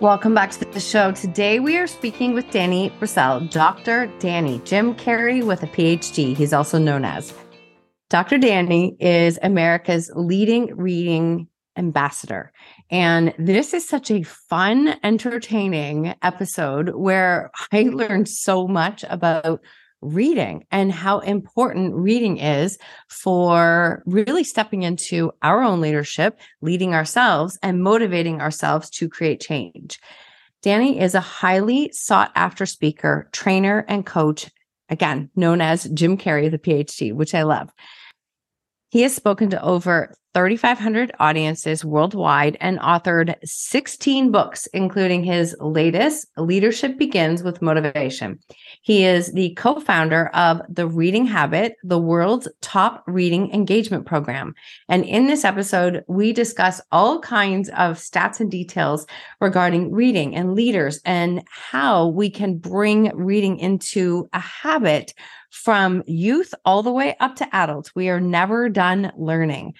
Welcome back to the show. Today we are speaking with Danny Brassell, Dr. Danny, Jim Carrey with a PhD. He's also known as. Dr. Danny is America's leading reading ambassador. And this is such a fun, entertaining episode where I learned so much about reading and how important reading is for really stepping into our own leadership, leading ourselves, and motivating ourselves to create change. Danny is a highly sought after speaker, trainer, and coach, again, known as Jim Carrey, the PhD, which I love. He has spoken to over 3,500 audiences worldwide and authored 16 books, including his latest, Leadership Begins with Motivation. He is the co founder of The Reading Habit, the world's top reading engagement program. And in this episode, we discuss all kinds of stats and details regarding reading and leaders and how we can bring reading into a habit from youth all the way up to adults. We are never done learning.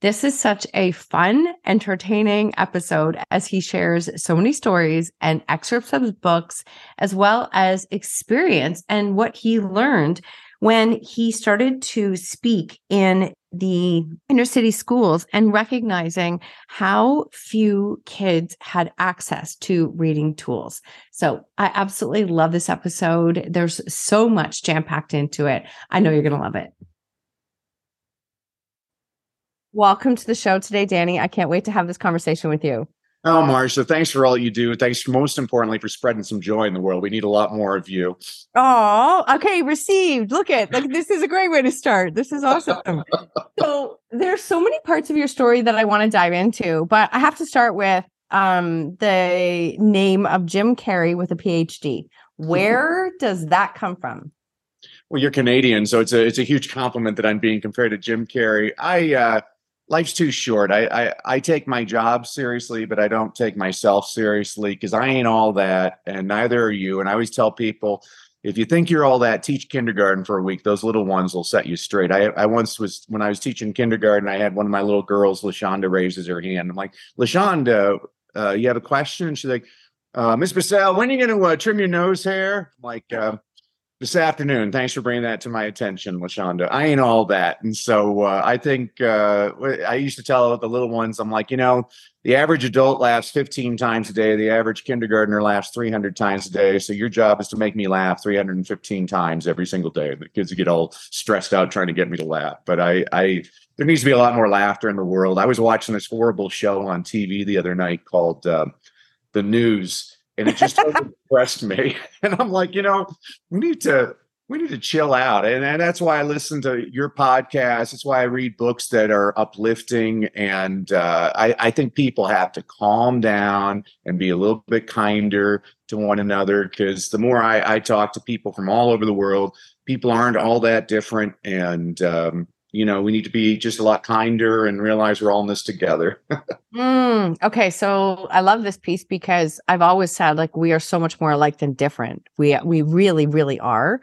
This is such a fun, entertaining episode as he shares so many stories and excerpts of books, as well as experience and what he learned when he started to speak in the inner city schools and recognizing how few kids had access to reading tools. So I absolutely love this episode. There's so much jam packed into it. I know you're going to love it. Welcome to the show today, Danny. I can't wait to have this conversation with you. Oh, Marsha, thanks for all you do. Thanks, most importantly, for spreading some joy in the world. We need a lot more of you. Oh, okay. Received. Look at like this is a great way to start. This is awesome. so there's so many parts of your story that I want to dive into, but I have to start with um the name of Jim Carrey with a PhD. Where does that come from? Well, you're Canadian, so it's a it's a huge compliment that I'm being compared to Jim Carrey. I uh life's too short. I, I, I take my job seriously, but I don't take myself seriously because I ain't all that, and neither are you. And I always tell people, if you think you're all that, teach kindergarten for a week. Those little ones will set you straight. I, I once was when I was teaching kindergarten, I had one of my little girls, Lashonda, raises her hand. I'm like, Lashonda, uh, you have a question? she's like, uh, Miss Brassell, when are you going to uh, trim your nose hair? I'm like, uh, this afternoon. Thanks for bringing that to my attention, Lashonda. I ain't all that. And so uh, I think uh, I used to tell the little ones, I'm like, you know, the average adult laughs 15 times a day. The average kindergartner laughs 300 times a day. So your job is to make me laugh 315 times every single day. The kids get all stressed out trying to get me to laugh. But I, I, there needs to be a lot more laughter in the world. I was watching this horrible show on TV the other night called uh, The News and it just impressed me. And I'm like, you know, we need to we need to chill out, and, and that's why I listen to your podcast. It's why I read books that are uplifting, and uh, I, I think people have to calm down and be a little bit kinder to one another. Because the more I, I talk to people from all over the world, people aren't all that different, and um, you know we need to be just a lot kinder and realize we're all in this together. Mm, okay so i love this piece because i've always said like we are so much more alike than different. We we really really are.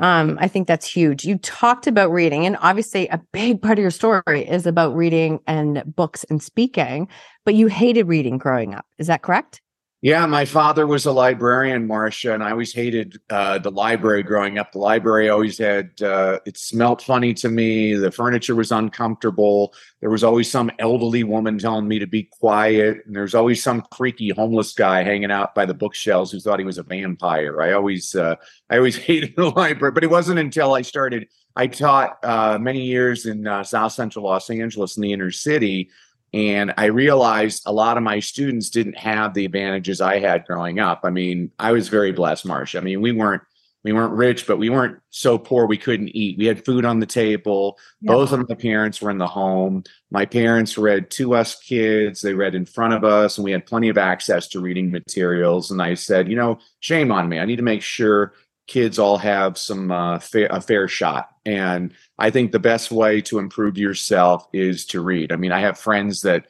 Um, i think that's huge. You talked about reading and obviously a big part of your story is about reading and books and speaking but you hated reading growing up. Is that correct Yeah, my father was a librarian, Marsha, and I always hated uh, the library growing up. The library always had, uh, it smelled funny to me. The furniture was uncomfortable. There was always some elderly woman telling me to be quiet. And there's always some freaky homeless guy hanging out by the bookshelves who thought he was a vampire. I always, uh, I always hated the library, but it wasn't until I started, I taught uh, many years in uh, South Central Los Angeles in the inner city and I realized a lot of my students didn't have the advantages I had growing up. I mean, I was very blessed, Marsh. I mean, we weren't we weren't rich, but we weren't so poor we couldn't eat. We had food on the table. Yeah. Both of my parents were in the home. My parents read to us kids. They read in front of us, and we had plenty of access to reading materials. And I said, you know, shame on me. I need to make sure kids all have some uh, fair, a fair shot. And I think the best way to improve yourself is to read. I mean, I have friends that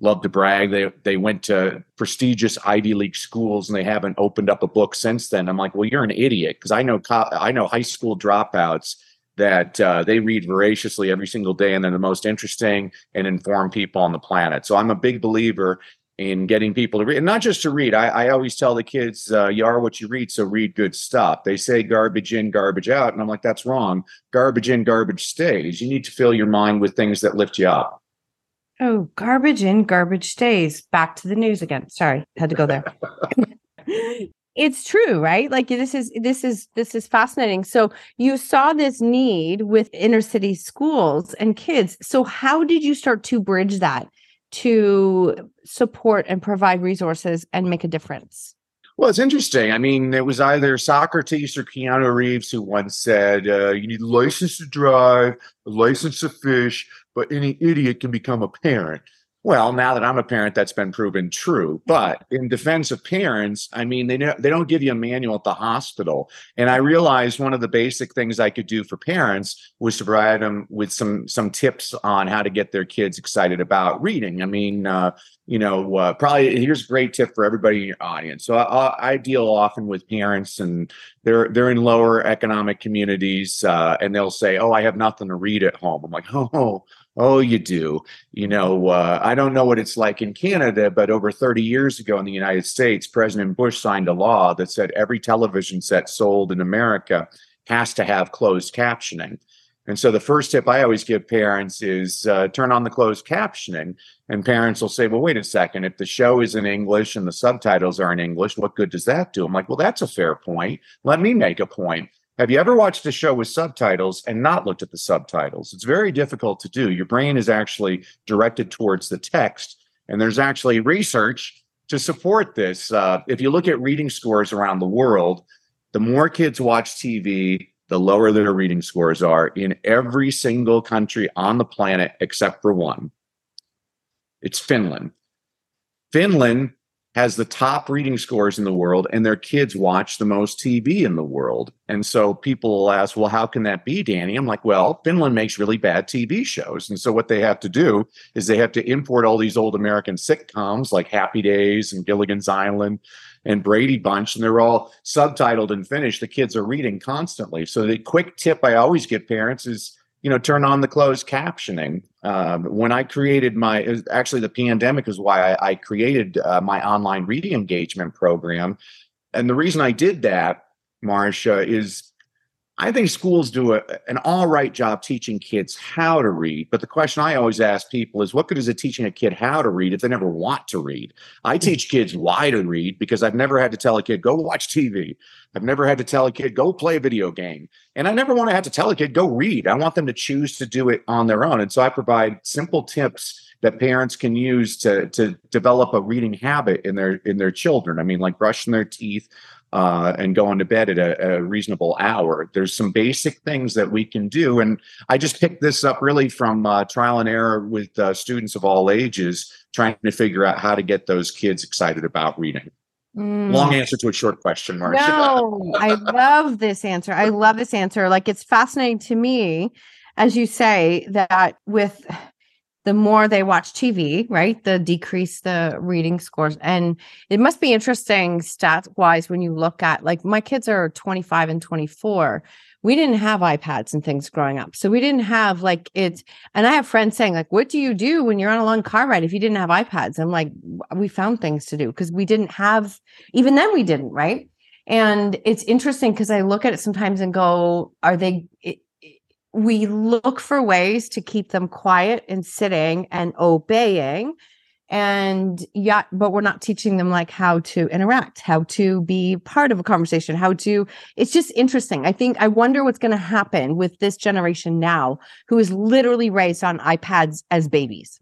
love to brag. They they went to prestigious Ivy League schools and they haven't opened up a book since then. I'm like, well, you're an idiot because I know co- I know high school dropouts that uh, they read voraciously every single day and they're the most interesting and informed people on the planet. So I'm a big believer in getting people to read, and not just to read. I, I always tell the kids, uh, "You are what you read, so read good stuff." They say garbage in, garbage out, and I'm like, "That's wrong. Garbage in, garbage stays. You need to fill your mind with things that lift you up." Oh, garbage in, garbage stays. Back to the news again. Sorry, had to go there. it's true right like this is this is this is fascinating so you saw this need with inner city schools and kids so how did you start to bridge that to support and provide resources and make a difference? Well, it's interesting. I mean, it was either Socrates or Keanu Reeves who once said, uh, "You need a license to drive, a license to fish, but any idiot can become a parent." Well, now that I'm a parent, that's been proven true. But in defense of parents, I mean, they they don't give you a manual at the hospital. And I realized one of the basic things I could do for parents was to provide them with some some tips on how to get their kids excited about reading. I mean, uh, you know, uh, probably here's a great tip for everybody in your audience. So I, I, deal often with parents, and they're they're in lower economic communities, uh, and they'll say, "Oh, I have nothing to read at home." I'm like, "Oh." Oh, you do. You know, uh, I don't know what it's like in Canada, but over 30 years ago in the United States, President Bush signed a law that said every television set sold in America has to have closed captioning. And so the first tip I always give parents is uh, turn on the closed captioning. And parents will say, well, wait a second. If the show is in English and the subtitles are in English, what good does that do? I'm like, well, that's a fair point. Let me make a point. Have you ever watched a show with subtitles and not looked at the subtitles? It's very difficult to do. Your brain is actually directed towards the text, and there's actually research to support this. Uh, if you look at reading scores around the world, the more kids watch TV, the lower their reading scores are in every single country on the planet except for one. It's Finland. Finland has the top reading scores in the world and their kids watch the most TV in the world. And so people will ask, well, how can that be, Danny? I'm like, well, Finland makes really bad TV shows. And so what they have to do is they have to import all these old American sitcoms like Happy Days and Gilligan's Island and Brady Bunch, and they're all subtitled in Finnish. The kids are reading constantly. So the quick tip I always give parents is you know turn on the closed captioning um, when i created my actually the pandemic is why i, I created uh, my online reading engagement program. And the reason i did that marsha is I think schools do a, an all right job teaching kids how to read. But the question I always ask people is what good is it teaching a kid how to read if they never want to read? I mm. teach kids why to read because I've never had to tell a kid, go watch TV. I've never had to tell a kid, go play a video game. And I never want to have to tell a kid, go read. I want them to choose to do it on their own. And so I provide simple tips that parents can use to to develop a reading habit in their in their children. I mean, like brushing their teeth, uh, and going to bed at a, a, reasonable hour. There's some basic things that we can do. And I just picked this up really from uh, trial and error with uh, students of all ages, trying to figure out how to get those kids excited about reading. Mm. Long answer to a short question, Marsha. No, I love this answer. I love this answer. Like it's fascinating to me, as you say, that with the more they watch TV, right, the decrease the reading scores. And it must be interesting stat wise when you look at like my kids are 25 and 24. we didn't have iPads and things growing up. So we didn't have like it's, and I have friends saying, like, what do you do when you're on a long car ride if you didn't have iPads? I'm like, we found things to do because we didn't have, even then we didn't, right? And it's interesting because I look at it sometimes and go, are they, it, we look for ways to keep them quiet and sitting and obeying. And yeah but we're not teaching them like how to interact how to be part of a conversation how to it's just interesting. I think i wonder what's going to happen with this generation now who is literally raised on ipads as babies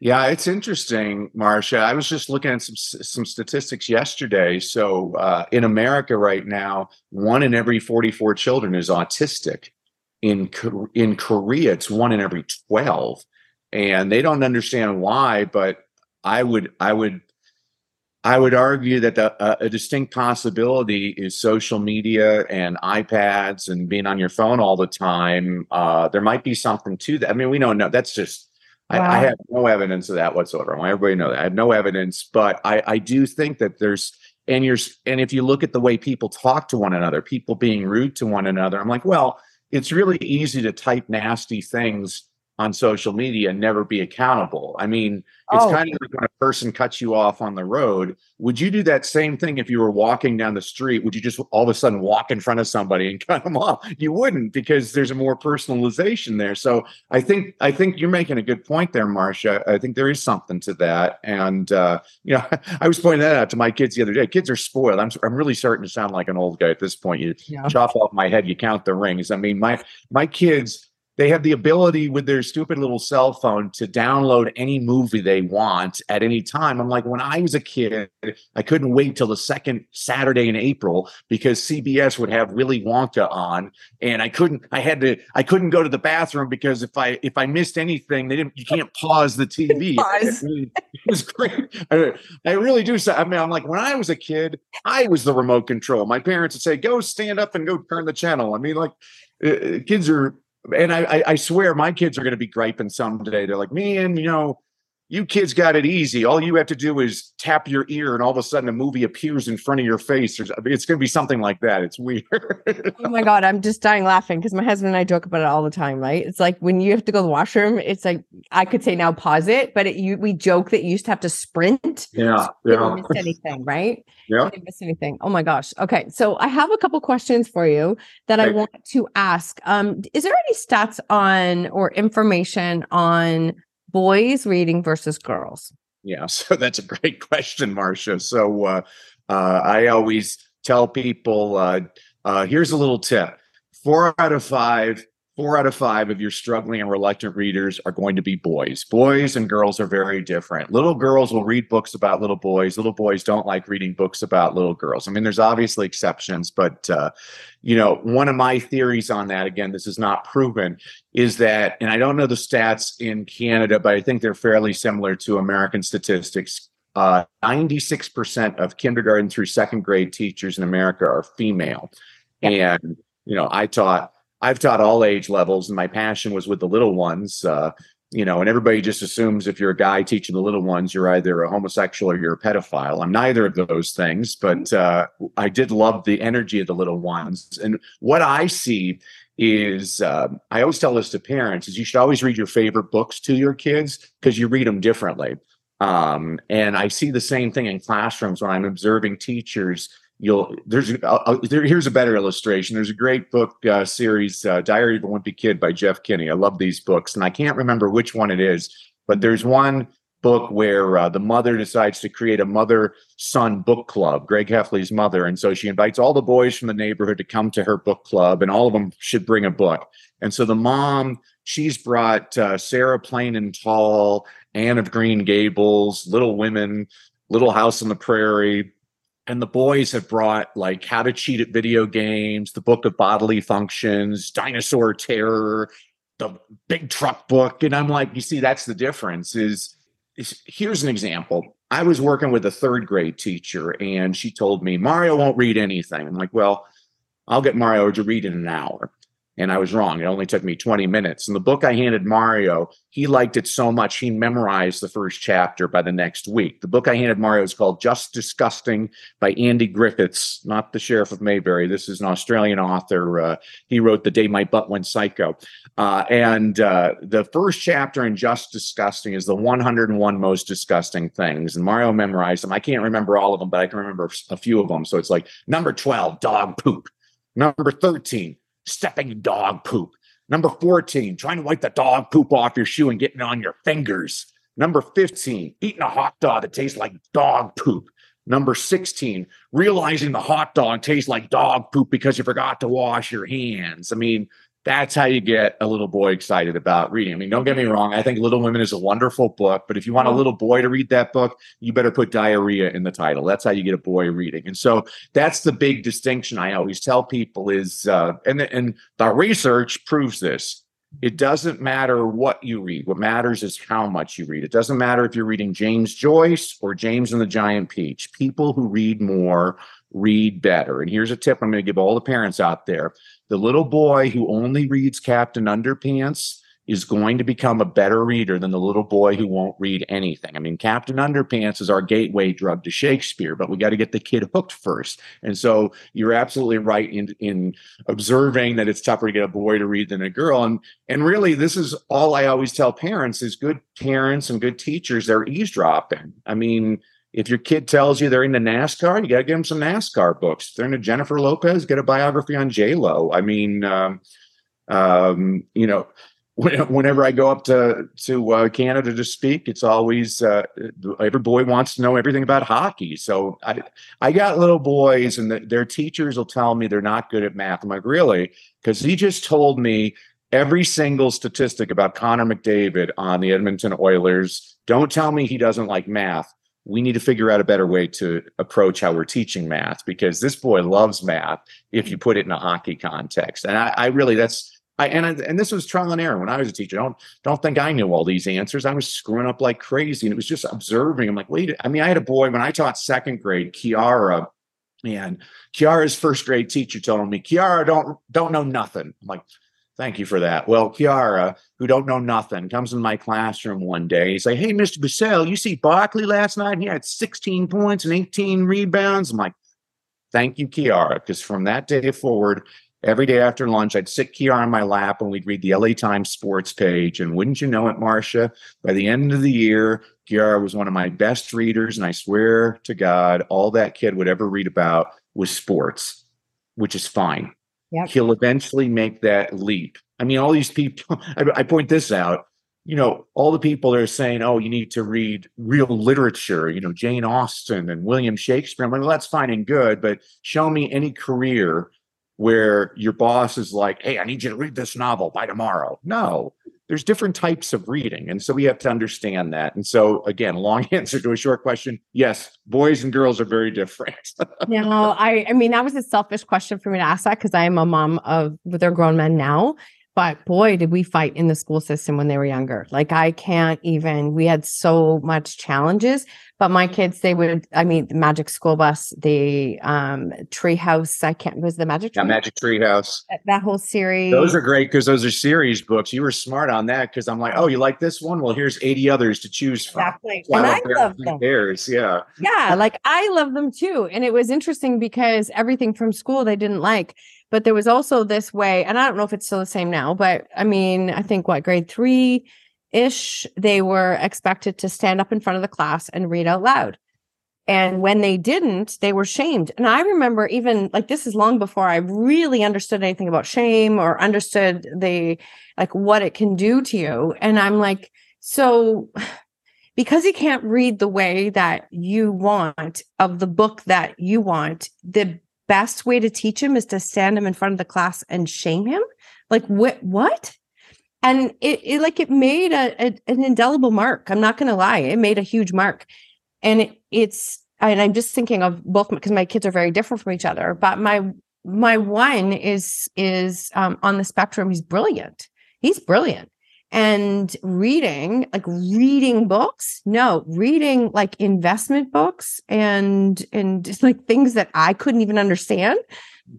yeah it's interesting marsha. I was just looking at some some statistics yesterday. So uh, in america right now one in every 44 children is autistic. In in korea it's one in every 12 and they don't understand why but i would i would i would argue that the, uh, a distinct possibility is social media and ipads and being on your phone all the time. Uh, there might be something to that. I mean we don't know. That's just wow. I, I, have no evidence of that whatsoever i want everybody to know that i have no evidence but i i do think that there's and you're and if you look at the way people talk to one another people being rude to one another i'm like well it's really easy to type nasty things on social media and never be accountable. I mean, it's oh. kind of like when a person cuts you off on the road. Would you do that same thing if you were walking down the street? Would you just all of a sudden walk in front of somebody and cut them off? You wouldn't because there's a more personalization there. So I think I think you're making a good point there, Marsha. I think there is something to that. And uh, you know, I was pointing that out to my kids the other day. Kids are spoiled. I'm I'm really starting to sound like an old guy at this point. You yeah. chop off my head, you count the rings. I mean, my my kids they have the ability with their stupid little cell phone to download any movie they want at any time. I'm like, when I was a kid, I couldn't wait till the second Saturday in April because CBS would have Willy Wonka on, and I couldn't. I had to. I couldn't go to the bathroom because if I if I missed anything, they didn't. You can't pause the TV. Pause. it was great. I, I really do. I mean, I'm like, when I was a kid, I was the remote control. My parents would say, "Go stand up and go turn the channel." I mean, like, uh, kids are and I, I swear my kids are going to be griping someday. They're like, man, you know, you kids got it easy. All you have to do is tap your ear, and all of a sudden a movie appears in front of your face. It's going to be something like that. It's weird. oh my god, I'm just dying laughing because my husband and I joke about it all the time. Right? It's like when you have to go to the washroom. It's like I could say now pause it, but it, you we joke that you used to have to sprint. Yeah, yeah. Didn't miss anything, right? Yeah, didn't miss anything. Oh my gosh. Okay, so I have a couple questions for you that I want to ask. Um, is there any stats on or information on boys reading versus girls? Yeah, so that's a great question, Marsha. So uh, uh, I always tell people uh, uh, here's a little tip four out of five four out of five of your struggling and reluctant readers are going to be boys. Boys and girls are very different. Little girls will read books about little boys. Little boys don't like reading books about little girls. I mean, there's obviously exceptions, but uh, you know, one of my theories on that, again, this is not proven, is that, and I don't know the stats in Canada, but I think they're fairly similar to American statistics. Uh, 96% of kindergarten through second grade teachers in America are female. And, you know, I taught I've taught all age levels, and my passion was with the little ones. Uh, you know, and everybody just assumes if you're a guy teaching the little ones, you're either a homosexual or you're a pedophile. I'm neither of those things, but uh, I did love the energy of the little ones. And what I see is, uh, I always tell this to parents: is you should always read your favorite books to your kids because you read them differently. Um, and I see the same thing in classrooms when I'm observing teachers you'll there's there, here's a better illustration. There's a great book uh, series uh, diary of a wimpy kid by jeff kinney. I love these books and i can't remember which one it is but there's one book where uh, the mother decides to create a mother son book club greg heffley's mother and so she invites all the boys from the neighborhood to come to her book club and all of them should bring a book. And so the mom she's brought uh, sarah plain and tall anne of green gables little women little house on the prairie and the boys have brought like how to cheat at video games, the book of bodily functions, dinosaur terror, the big truck book. And I'm like, you see, that's the difference is, is here's an example. I was working with a third grade teacher and she told me Mario won't read anything. I'm like, well, I'll get Mario to read in an hour. And I was wrong. It only took me 20 minutes. And the book I handed Mario, he liked it so much, he memorized the first chapter by the next week. The book I handed Mario is called Just Disgusting by Andy Griffiths, not the Sheriff of Mayberry. This is an Australian author. Uh, he wrote The Day My Butt Went Psycho. Uh, and uh, the first chapter in Just Disgusting is the 101 most disgusting things. And Mario memorized them. I can't remember all of them, but I can remember a few of them. So it's like number 12, dog poop. Number 13, stepping dog poop. Number 14, trying to wipe the dog poop off your shoe and getting on your fingers. Number 15, eating a hot dog that tastes like dog poop. Number 16, realizing the hot dog tastes like dog poop because you forgot to wash your hands. I mean, that's how you get a little boy excited about reading. I mean, don't get me wrong. I think Little Women is a wonderful book, but if you want a little boy to read that book, you better put diarrhea in the title. That's how you get a boy reading. And so that's the big distinction I always tell people is, uh, and, and the research proves this. It doesn't matter what you read. What matters is how much you read. It doesn't matter if you're reading James Joyce or James and the Giant Peach. People who read more read better. And here's a tip I'm going to give all the parents out there. The little boy who only reads Captain Underpants is going to become a better reader than the little boy who won't read anything. I mean, Captain Underpants is our gateway drug to Shakespeare, but we got to get the kid hooked first. And so you're absolutely right in in observing that it's tougher to get a boy to read than a girl. And and really, this is all I always tell parents: is good parents and good teachers they're eavesdropping. I mean if your kid tells you they're into NASCAR, you got to give them some NASCAR books. If they're into Jennifer Lopez, get a biography on J Lo. I mean, um, um, you know, whenever I go up to to uh, Canada to speak, it's always uh, every boy wants to know everything about hockey. So I I got little boys, and the, their teachers will tell me they're not good at math. I'm like, really? Because he just told me every single statistic about Connor McDavid on the Edmonton Oilers. Don't tell me he doesn't like math we need to figure out a better way to approach how we're teaching math because this boy loves math if you put it in a hockey context. And I, I really, that's, I, and I, and this was trial and error when I was a teacher. Don't don't think I knew all these answers. I was screwing up like crazy, and it was just observing. I'm like, wait. I mean, I had a boy when I taught second grade, Kiara, and Kiara's first grade teacher told me, Kiara, don't don't know nothing. I'm like, Thank you for that. Well, Kiara, who don't know nothing, comes in my classroom one day. He's like, Hey, Mr. Brassell, you see Barkley last night? He had 16 points and 18 rebounds. I'm like, Thank you, Kiara. Because from that day forward, every day after lunch, I'd sit Kiara on my lap and we'd read the LA Times sports page. And wouldn't you know it, Marsha, by the end of the year, Kiara was one of my best readers. And I swear to God, all that kid would ever read about was sports, which is fine Yep. He'll eventually make that leap. I mean, all these people, I, I point this out, you know, all the people are saying, oh, you need to read real literature, you know, Jane Austen and William Shakespeare. I'm like, well, that's fine and good, but show me any career where your boss is like, hey, I need you to read this novel by tomorrow. No, there's different types of reading. And so we have to understand that. And so, again, long answer to a short question yes, boys and girls are very different. no, I, I mean, that was a selfish question for me to ask that because I am a mom of, they're grown men now. But boy, did we fight in the school system when they were younger. Like, I can't even, we had so much challenges. But my kids, they would, I mean, the Magic School Bus, the um, Treehouse, I can't, was the Magic Tree? Yeah, Magic Treehouse. That, that whole series. Those are great because those are series books. You were smart on that because I'm like, oh, you like this one? Well, here's 80 others to choose from. Exactly. And I, I love them. Theirs, yeah. Yeah, like I love them too. And it was interesting because everything from school they didn't like. But there was also this way, and I don't know if it's still the same now, but I mean, I think what grade three, ish, they were expected to stand up in front of the class and read out loud. And when they didn't, they were shamed. And I remember even like this is long before I really understood anything about shame or understood the like what it can do to you. And I'm like, so because he can't read the way that you want of the book that you want, the best way to teach him is to stand him in front of the class and shame him. Like what what? And it, it like it made a, a, an indelible mark i'm not going to lie it made a huge mark. And it, it's and i'm just thinking of both because my kids are very different from each other but my my one is is um, on the spectrum he's brilliant. He's brilliant. And reading like reading books no reading like investment books and and like things that i couldn't even understand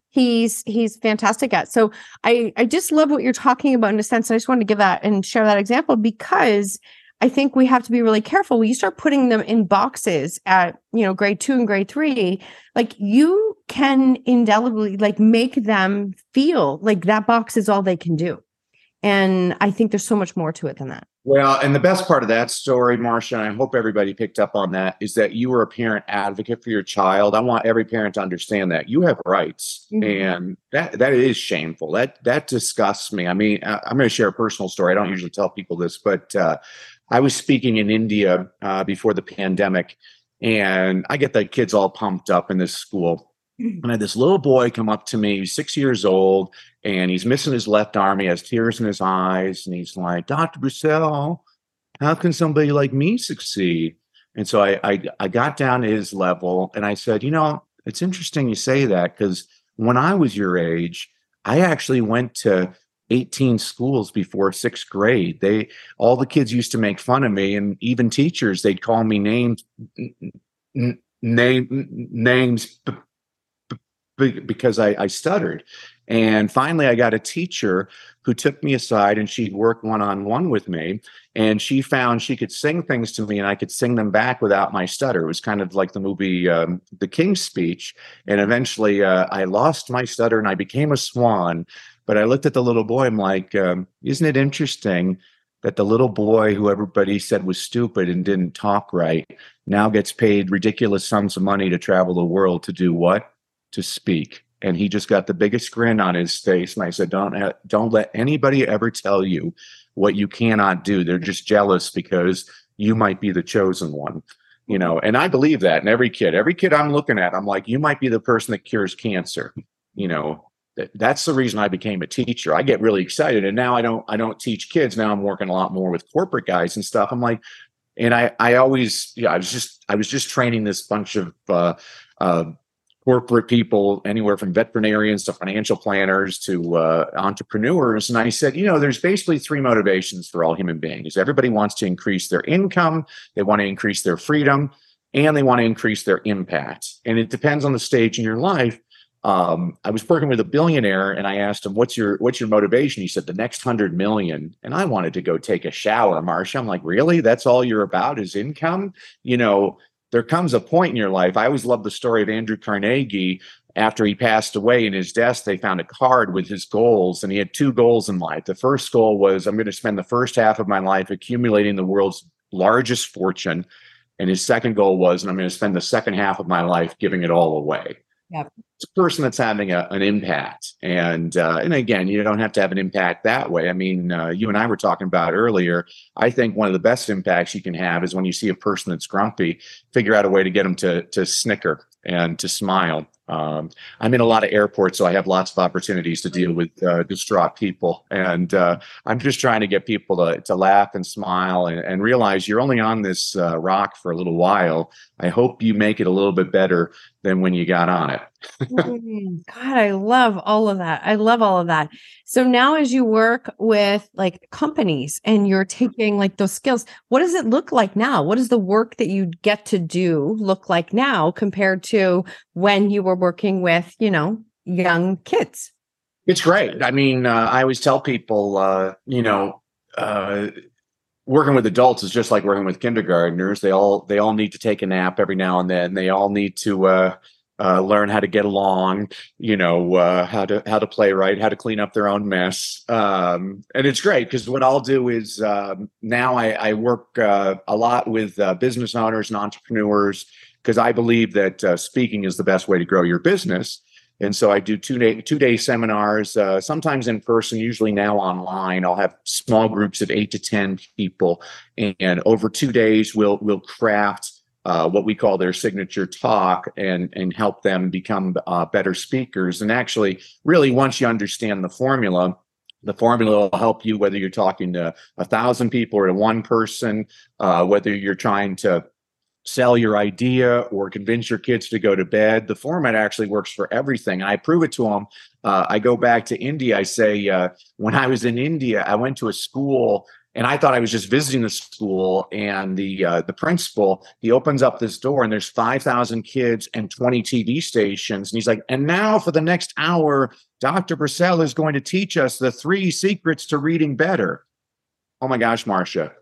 he's he's fantastic at. So I I just love what you're talking about in a sense. I just wanted to give that and share that example because I think we have to be really careful. When you start putting them in boxes at, you know, grade two and grade three, like you can indelibly like make them feel like that box is all they can do. And I think there's so much more to it than that. Well, and the best part of that story, Marsha, and I hope everybody picked up on that, is that you were a parent advocate for your child. I want every parent to understand that you have rights, mm-hmm. and that that is shameful. That that disgusts me. I mean, I'm going to share a personal story. I don't usually tell people this, but uh, I was speaking in India uh, before the pandemic, and I get the kids all pumped up in this school. And I had this little boy come up to me, he's six years old, and he's missing his left arm. He has tears in his eyes, and he's like, Dr. Brassell, how can somebody like me succeed? And so I, I, I got down to his level and I said, you know, it's interesting you say that because when I was your age, I actually went to 18 schools before sixth grade. They all the kids used to make fun of me, and even teachers they'd call me names, n- name names because I, I stuttered. And finally, I got a teacher who took me aside and she'd work one on one with me. And she found she could sing things to me and I could sing them back without my stutter. It was kind of like the movie um, The King's Speech. And eventually, uh, I lost my stutter and I became a swan. But I looked at the little boy. I'm like, um, isn't it interesting that the little boy who everybody said was stupid and didn't talk right now gets paid ridiculous sums of money to travel the world to do what? To speak. And he just got the biggest grin on his face. And I said, don't ha- don't let anybody ever tell you what you cannot do. They're just jealous because you might be the chosen one you know and i believe that in every kid every kid i'm looking at i'm like you might be the person that cures cancer you know that's the reason I became a teacher. I get really excited, and now I don't I don't teach kids. Now I'm working a lot more with corporate guys and stuff. I'm like, and I I always yeah I was just I was just training this bunch of uh, uh, corporate people, anywhere from veterinarians to financial planners to uh, entrepreneurs, and I said, you know, there's basically three motivations for all human beings. Everybody wants to increase their income, they want to increase their freedom, and they want to increase their impact. And it depends on the stage in your life um, I was working with a billionaire and I asked him, what's your, what's your motivation? He said, the next hundred million. And I wanted to go take a shower, Marsha. I'm like, really? That's all you're about is income? You know, there comes a point in your life. I always love the story of Andrew Carnegie. After he passed away in his desk, they found a card with his goals, and he had two goals in life. The first goal was, I'm going to spend the first half of my life accumulating the world's largest fortune. And his second goal was, and I'm going to spend the second half of my life giving it all away. It's a person that's having a, an impact and uh, and again you don't have to have an impact that way. I mean uh, you and i were talking about earlier i think one of the best impacts you can have is when you see a person that's grumpy figure out a way to get them to to snicker and to smile um, I'm in a lot of airports, so I have lots of opportunities to deal with uh, distraught people, and uh, I'm just trying to get people to to laugh and smile and, and realize you're only on this uh, rock for a little while. I hope you make it a little bit better than when you got on it. Mm, God, I love all of that. I love all of that. So now as you work with like companies and you're taking like those skills, what does it look like now? What does the work that you get to do look like now compared to when you were working with, you know, young kids? It's great. I mean, uh, I always tell people, uh, you know, uh, working with adults is just like working with kindergartners. They all they all need to take a nap every now and then. They all need to uh, uh, learn how to get along, you know, uh, how to how to play right, how to clean up their own mess, um, and it's great because what I'll do is um, now I, I work uh, a lot with uh, business owners and entrepreneurs because I believe that uh, speaking is the best way to grow your business. And so I do two day two day seminars, uh, sometimes in person, usually now online. I'll have small groups of eight to ten people, and, and over two days we'll we'll craft uh, what we call their signature talk and and help them become uh, better speakers. And actually, really, once you understand the formula, the formula will help you whether you're talking to a thousand people or to one person, uh, whether you're trying to sell your idea or convince your kids to go to bed. The format actually works for everything. I prove it to them. Uh, I go back to India. I say, uh, when I was in India, I went to a school and I thought I was just visiting the school. And the uh, the principal he opens up this door, and there's five thousand kids and twenty TV stations, and he's like, "And now for the next hour, Dr. Brassell is going to teach us the three secrets to reading better." Oh my gosh, Marsha!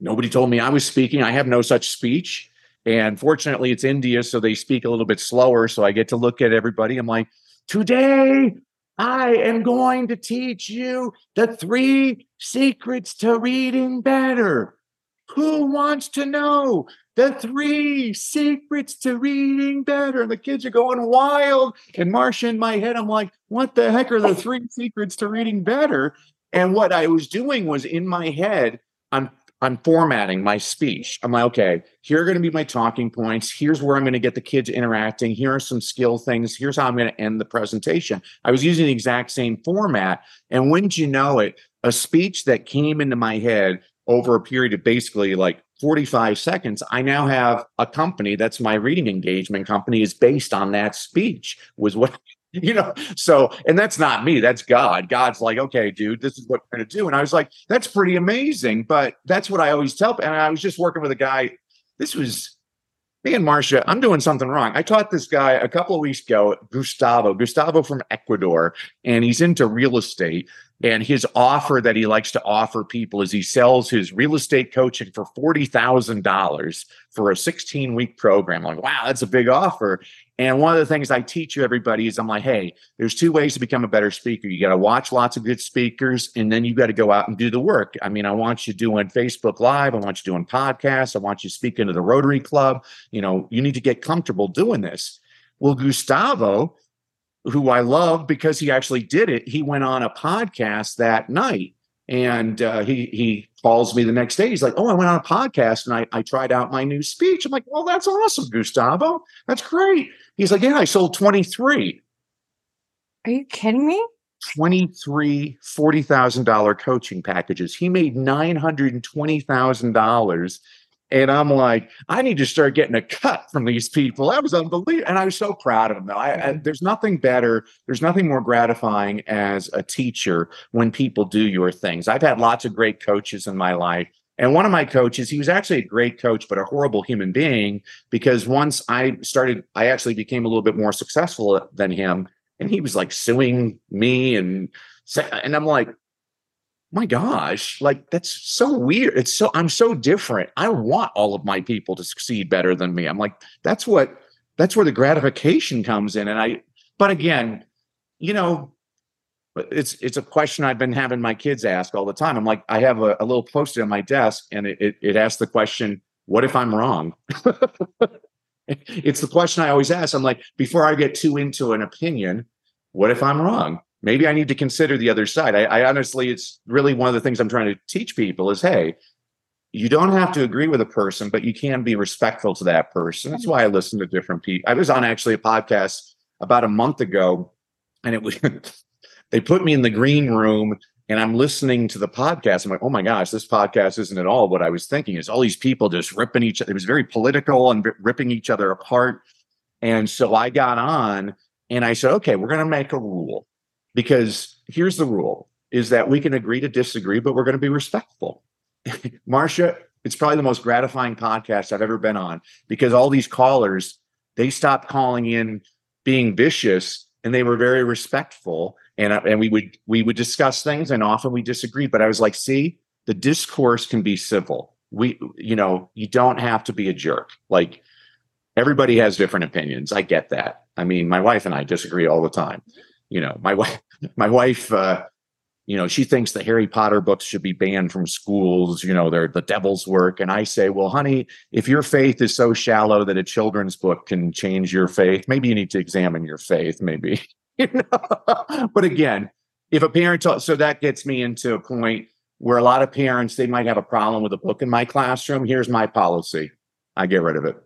Nobody told me I was speaking. I have no such speech. And fortunately, it's India, so they speak a little bit slower. So I get to look at everybody. I'm like, today I am going to teach you the three secrets to reading better. Who wants to know the three secrets to reading better? And the kids are going wild. And Marsha, in my head, I'm like, what the heck are the three secrets to reading better? And what I was doing was in my head, I'm I'm formatting my speech. I'm like, okay, here are going to be my talking points. Here's where I'm going to get the kids interacting. Here are some skill things. Here's how I'm going to end the presentation. I was using the exact same format. And wouldn't you know it, a speech that came into my head over a period of basically like 45 seconds, I now have a company that's my reading engagement company is based on that speech, was what you know so and that's not me that's god god's like okay dude this is what we're going to do and i was like that's pretty amazing but that's what i always tell and i was just working with a guy this was me and marsha i'm doing something wrong i taught this guy a couple of weeks ago gustavo gustavo from ecuador and he's into real estate and his offer that he likes to offer people is he sells his real estate coaching for $40,000 for a 16 week program. I'm like, wow, that's a big offer. And one of the things I teach you everybody is I'm like, hey, there's two ways to become a better speaker. You got to watch lots of good speakers, and then you got to go out and do the work. I mean, I want you doing Facebook Live, I want you doing podcasts, I want you speaking to the Rotary Club. You know, you need to get comfortable doing this. Well, Gustavo, who I love because he actually did it, he went on a podcast that night. And uh, he he calls me the next day. He's like, "Oh, I went on a podcast and I, I tried out my new speech." I'm like, "Well, that's awesome, Gustavo. That's great." He's like, Yeah, I sold 23. Are you kidding me? 23 $40,000 coaching packages. He made $920,000. And I'm like, I need to start getting a cut from these people. That was unbelievable. And I was so proud of them. Though. I, I, mm-hmm. there's nothing better, there's nothing more gratifying as a teacher when people do your things. I've had lots of great coaches in my life and one of my coaches, he was actually a great coach, but a horrible human being because once I started, I actually became a little bit more successful than him. And he was like suing me and and I'm like, my gosh, like that's so weird. It's so I'm so different. I want all of my people to succeed better than me. I'm like, that's what that's where the gratification comes in. And I, but again, you know, it's it's a question I've been having my kids ask all the time. I'm like, I have a, a little post-it on my desk, and it, it, it asks the question, "What if I'm wrong?" it's the question I always ask. I'm like, before I get too into an opinion, what if I'm wrong? Maybe I need to consider the other side. I, I honestly, it's really one of the things I'm trying to teach people is, hey, you don't have to agree with a person, but you can be respectful to that person. That's mm-hmm. why I listen to different people. I was on actually a podcast about a month ago, and it was they put me in the green room and I'm listening to the podcast. I'm like, oh my gosh, this podcast isn't at all what I was thinking. It's all these people just ripping each other. It was very political and ripping each other apart. And so I got on and I said, okay, we're going to make a rule because here's the rule is that we can agree to disagree, but we're going to be respectful. Marsha, it's probably the most gratifying podcast I've ever been on because all these callers, they stopped calling in being vicious and they were very respectful and uh, and we would we would discuss things and often we disagreed but i was like see the discourse can be civil. We you know you don't have to be a jerk. Like everybody has different opinions. I get that. I mean my wife and i disagree all the time you know my wife my wife uh you know she thinks the harry potter books should be banned from schools you know they're the devil's work and i say well honey if your faith is so shallow that a children's book can change your faith maybe you need to examine your faith maybe you know? but again, if a parent, so that gets me into a point where a lot of parents they might have a problem with a book in my classroom. Here's my policy: I get rid of it.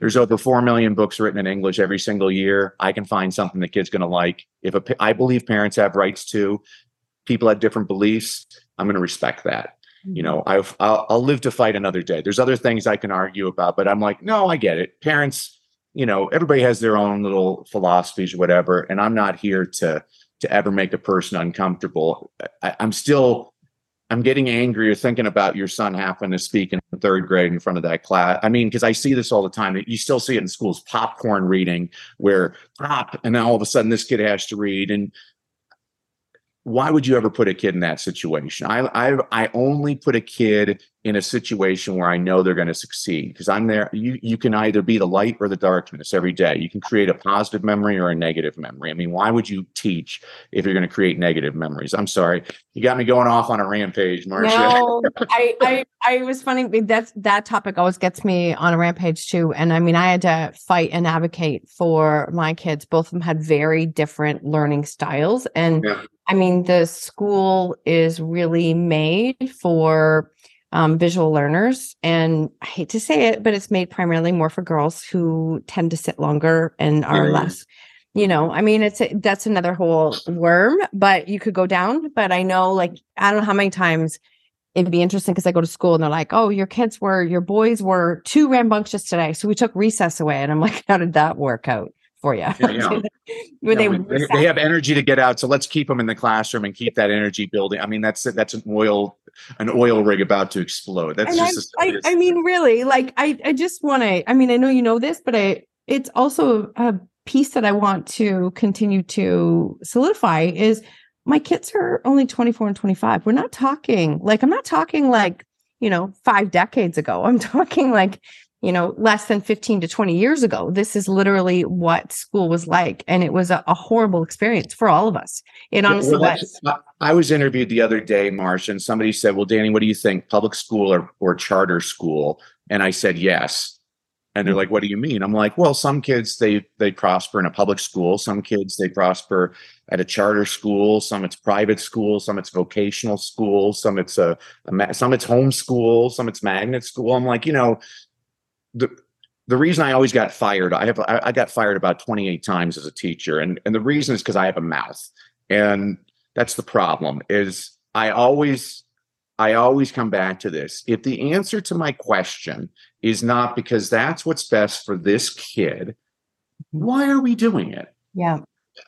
There's over four million books written in English every single year. I can find something the kid's going to like. If a, I believe parents have rights too. People have different beliefs. I'm going to respect that. You know, mm-hmm. I've, I'll, I'll live to fight another day. There's other things I can argue about, but I'm like, no, I get it. Parents, you know, everybody has their own little philosophies, or whatever. And I'm not here to to ever make a person uncomfortable. I, I'm still I'm getting angry or thinking about your son happening to speak in third grade in front of that class. I mean, because I see this all the time. You still see it in schools, popcorn reading, where pop, and then all of a sudden this kid has to read. And why would you ever put a kid in that situation? I I I only put a kid in a situation where I know they're going to succeed because I'm there. You you can either be the light or the darkness every day. You can create a positive memory or a negative memory. I mean, why would you teach if you're going to create negative memories? I'm sorry, you got me going off on a rampage, Marsha. No, I I I was funny. That's that topic always gets me on a rampage too. And I mean, I had to fight and advocate for my kids. Both of them had very different learning styles, and yeah. I mean, the school is really made for um, visual learners. And I hate to say it, but it's made primarily more for girls who tend to sit longer and are mm-hmm. less, you know, I mean, it's a, that's another whole worm, but you could go down. But I know, like, I don't know how many times it'd be interesting because I go to school and they're like, oh, your kids were, your boys were too rambunctious today. So we took recess away. And I'm like, how did that work out? For you. Yeah, yeah. they, they, they, have energy to get out, so let's keep them in the classroom and keep that energy building. I mean, that's that's an oil an oil rig about to explode. That's and just. I, I, I, mean, really, like I I just want to. I mean, I know you know this, but I it's also a piece that I want to continue to solidify is my kids are only 24 and 25. We're not talking like I'm not talking like you know, five decades ago. I'm talking like you know, less than 15 to 20 years ago. This is literally what school was like. And it was a, a horrible experience for all of us. It honestly well, was. I was interviewed the other day, Marsh, and somebody said, Well, Danny, what do you think? Public school or, or charter school? And I said, Yes. And they're mm. like, "What do you mean?" I'm like, "Well, some kids they they prosper in a public school. Some kids they prosper at a charter school. Some it's private school. Some it's vocational school. Some it's a, a some it's homeschool. Some it's magnet school." I'm like, you know, the the reason I always got fired, I have I, I got fired about 28 times as a teacher, and and the reason is because I have a mouth, and that's the problem. Is I always I always come back to this. If the answer to my question is not because that's what's best for this kid, why are we doing it? Yeah.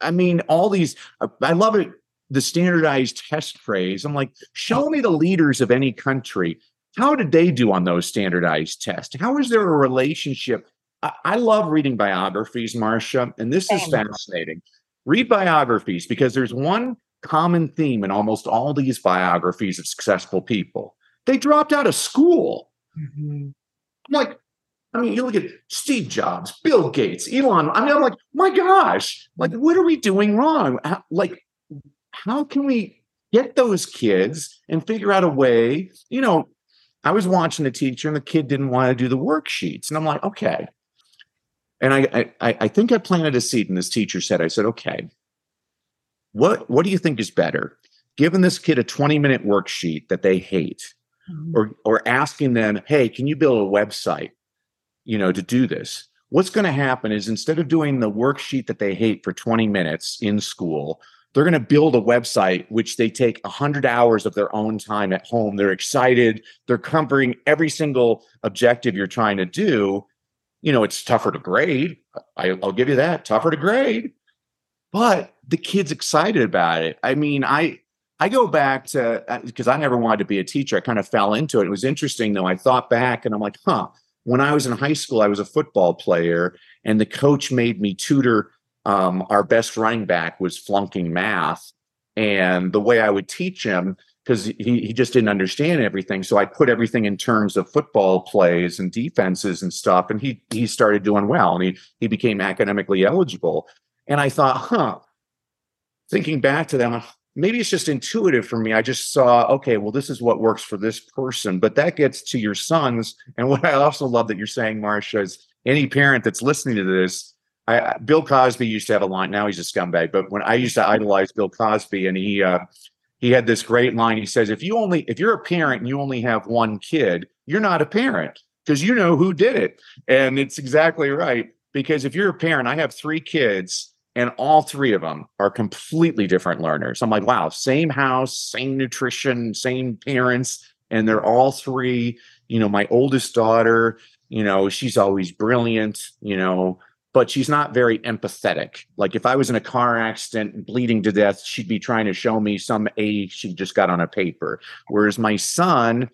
I mean, all these, I love it, the standardized test phrase. I'm like, show me the leaders of any country how did they do on those standardized tests? How is there a relationship? I, I love reading biographies, Marsha, and this is fascinating. Read biographies because there's one common theme in almost all these biographies of successful people. They dropped out of school. Mm-hmm. Like, I mean, you look at Steve Jobs, Bill Gates, Elon. I mean, I'm like, my gosh, like, what are we doing wrong? How, like, how can we get those kids and figure out a way? You know, I was watching the teacher and the kid didn't want to do the worksheets. And I'm like, okay. And I, I, I think I planted a seed and this teacher said, I said, okay, what, what do you think is better? Giving this kid a 20 minute worksheet that they hate mm-hmm. or, or asking them, hey, can you build a website, you know, to do this? What's going to happen is instead of doing the worksheet that they hate for 20 minutes in school, they're going to build a website which they take 100 hours of their own time at home. They're excited. They're covering every single objective you're trying to do. You know it's tougher to grade. I, will give you that. Tougher to grade. But the kid's excited about it. I mean i i go back to because uh, i never wanted to be a teacher. I kind of fell into it. It was interesting though. I thought back and i'm like huh. When i was in high school i was a football player and the coach made me tutor um, our best running back was flunking math. And the way I would teach him, because he, he just didn't understand everything. So I put everything in terms of football plays and defenses and stuff. And he he started doing well and he he became academically eligible. And I thought, huh, thinking back to them, maybe it's just intuitive for me. I just saw, okay, well, this is what works for this person. But that gets to your sons. And what I also love that you're saying, Marsha, is any parent that's listening to this, I, Bill Cosby used to have a line. Now he's a scumbag, but when I used to idolize Bill Cosby, and he uh, he had this great line. He says, "If you only if you're a parent and you only have one kid, you're not a parent because you know who did it." And it's exactly right because if you're a parent, I have three kids, and all three of them are completely different learners. I'm like, wow, same house, same nutrition, same parents, and they're all three. You know, my oldest daughter, you know, she's always brilliant. You know but she's not very empathetic. Like if I was in a car accident and bleeding to death, she'd be trying to show me some A she just got on a paper. Whereas my son,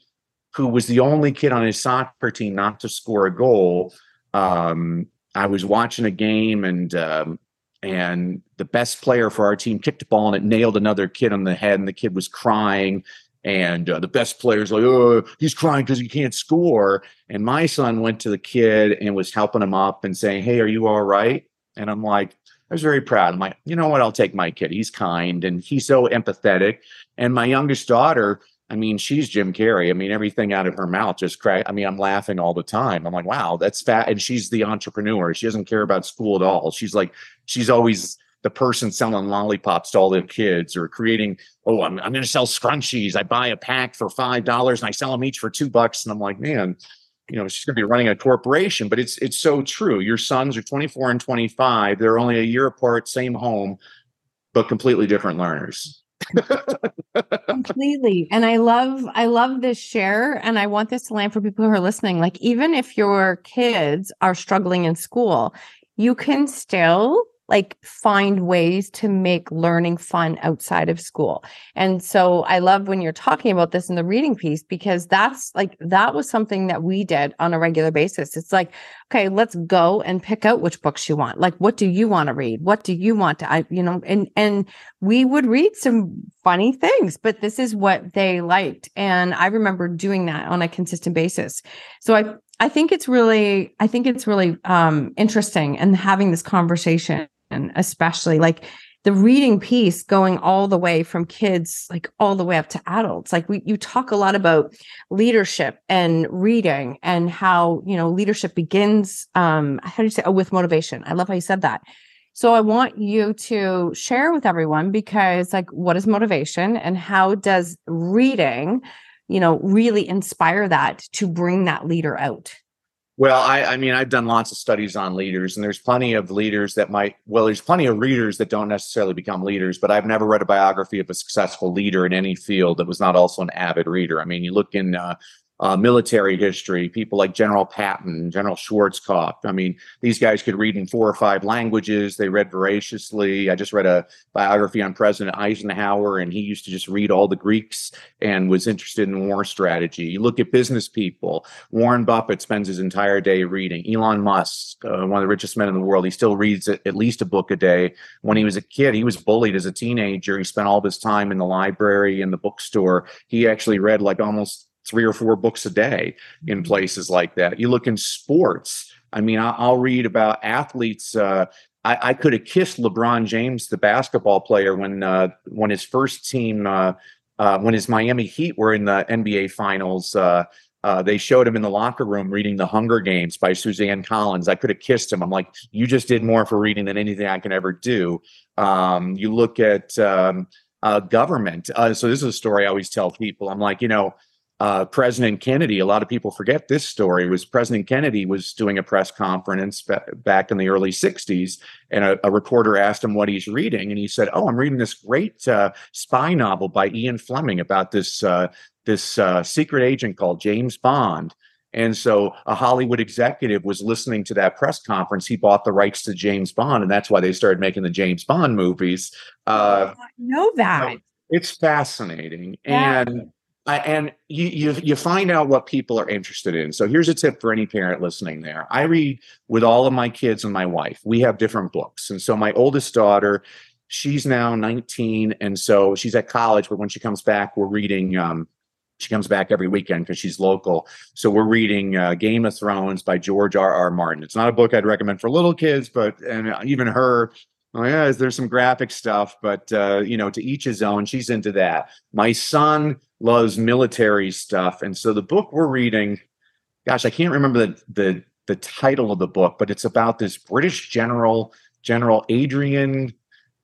who was the only kid on his soccer team not to score a goal, um, I was watching a game and um, and the best player for our team kicked a ball and it nailed another kid on the head and the kid was crying and uh, the best player's like, oh, he's crying because he can't score. And my son went to the kid and was helping him up and saying, hey, are you all right? And I'm like, I was very proud. I'm like, you know what? I'll take my kid. He's kind and he's so empathetic. And my youngest daughter, I mean, she's Jim Carrey. I mean, everything out of her mouth just crack. I mean, I'm laughing all the time. I'm like, wow, that's fat. And she's the entrepreneur. She doesn't care about school at all. She's like, she's always the person selling lollipops to all their kids or creating, oh, I'm, I'm going to sell scrunchies. I buy a pack for $5 and I sell them each for two bucks. And I'm like, man, you know, she's going to be running a corporation, but it's, it's so true. Your sons are 24 and 25. They're only a year apart, same home, but completely different learners. completely and i love i love this share and i want this to land for people who are listening like even if your kids are struggling in school you can still like find ways to make learning fun outside of school. And so I love when you're talking about this in the reading piece because that's like that was something that we did on a regular basis. It's like, okay, let's go and pick out which books you want. Like what do you want to read? What do you want to I you know, and and we would read some funny things, but this is what they liked. And I remember doing that on a consistent basis. So I I think it's really I think it's really um interesting and having this conversation especially like the reading piece going all the way from kids like all the way up to adults. Like we you talk a lot about leadership and reading and how you know leadership begins um how do you say oh with motivation. I love how you said that. So i want you to share with everyone because like what is motivation and how does reading you know really inspire that to bring that leader out well, I, I, mean, I've done lots of studies on leaders, and there's plenty of leaders that might, well, there's plenty of readers that don't necessarily become leaders, but I've never read a biography of a successful leader in any field that was not also an avid reader. I mean, you look in uh, uh, military history, people like General Patton, General Schwarzkopf. I mean, these guys could read in four or five languages. They read voraciously. I just read a biography on President Eisenhower, and he used to just read all the Greeks and was interested in war strategy. You look at business people. Warren Buffett spends his entire day reading. Elon Musk, uh, one of the richest men in the world, he still reads at least a book a day. When he was a kid, he was bullied as a teenager. He spent all his time in the library and the bookstore. He actually read like almost three or four books a day in mm-hmm. places like that. You look in sports. I mean, I'll, read about athletes. Uh, I, I, could have kissed LeBron James, the basketball player, when uh, when his first team, uh, uh when his Miami Heat were in the NBA Finals. Uh, uh, they showed him in the locker room reading The Hunger Games by Suzanne Collins. I could have kissed him. I'm like, you just did more for reading than anything I can ever do. Um, you look at um, government. so this is a story I always tell people. I'm like, you know, uh, President Kennedy, a lot of people forget this story, was President Kennedy was doing a press conference back in the early 60s, and a, a reporter asked him what he's reading. And he said, Oh, I'm reading this great uh, spy novel by Ian Fleming about this, uh, this uh, secret agent called James Bond. And so a Hollywood executive was listening to that press conference. He bought the rights to James Bond, and that's why they started making the James Bond movies. Uh, I know that. it's fascinating. Yeah. And and you, you you find out what people are interested in. So here's a tip for any parent listening there. I read with all of my kids and my wife. We have different books. And so my oldest daughter, she's now 19 and so she's at college but when she comes back we're reading um, she comes back every weekend because she's local. So we're reading uh, Game of Thrones by George R. R. Martin. It's not a book I'd recommend for little kids, but and even her, oh yeah, there's some graphic stuff, but uh, you know, to each his own. She's into that. My son loves military stuff, and so the book we're reading, gosh, I can't remember the the the title of the book, but it's about this British general, General Adrian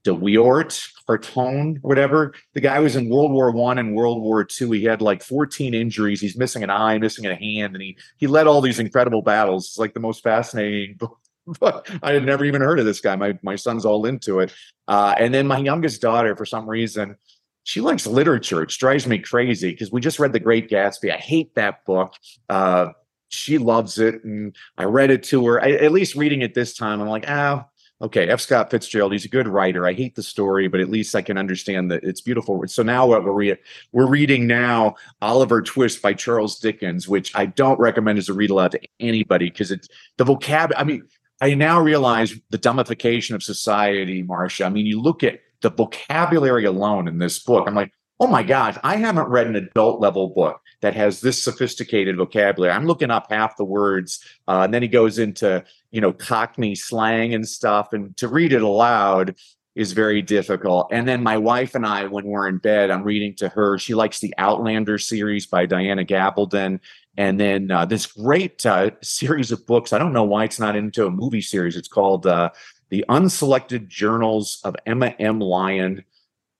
de Wiart, Carton, whatever. The guy was in World War One and World War Two. He had like 14 injuries. He's missing an eye, missing a hand, and he he led all these incredible battles. It's like the most fascinating book but I had never even heard of this guy. My my son's all into it. Uh, and then my youngest daughter, for some reason, she likes literature. It drives me crazy because we just read The Great Gatsby. I hate that book. Uh, she loves it. And I read it to her. I, at least reading it this time, I'm like, ah, okay, F. Scott Fitzgerald, he's a good writer. I hate the story, but at least I can understand that it's beautiful. So now what we're re- we're reading now Oliver Twist by Charles Dickens, which I don't recommend as a read aloud to anybody because it's the vocabulary. I mean, I now realize the dumbification of society, Marsha. I mean, you look at the vocabulary alone in this book. I'm like, oh my gosh, I haven't read an adult level book that has this sophisticated vocabulary. I'm looking up half the words, uh, and then he goes into you know Cockney slang and stuff, and to read it aloud is very difficult. And then my wife and I, when we're in bed, I'm reading to her. She likes the Outlander series by Diana Gabaldon. And then uh, this great uh, series of books. I don't know why it's not into a movie series. It's called uh, The Unselected Journals of Emma M. Lyon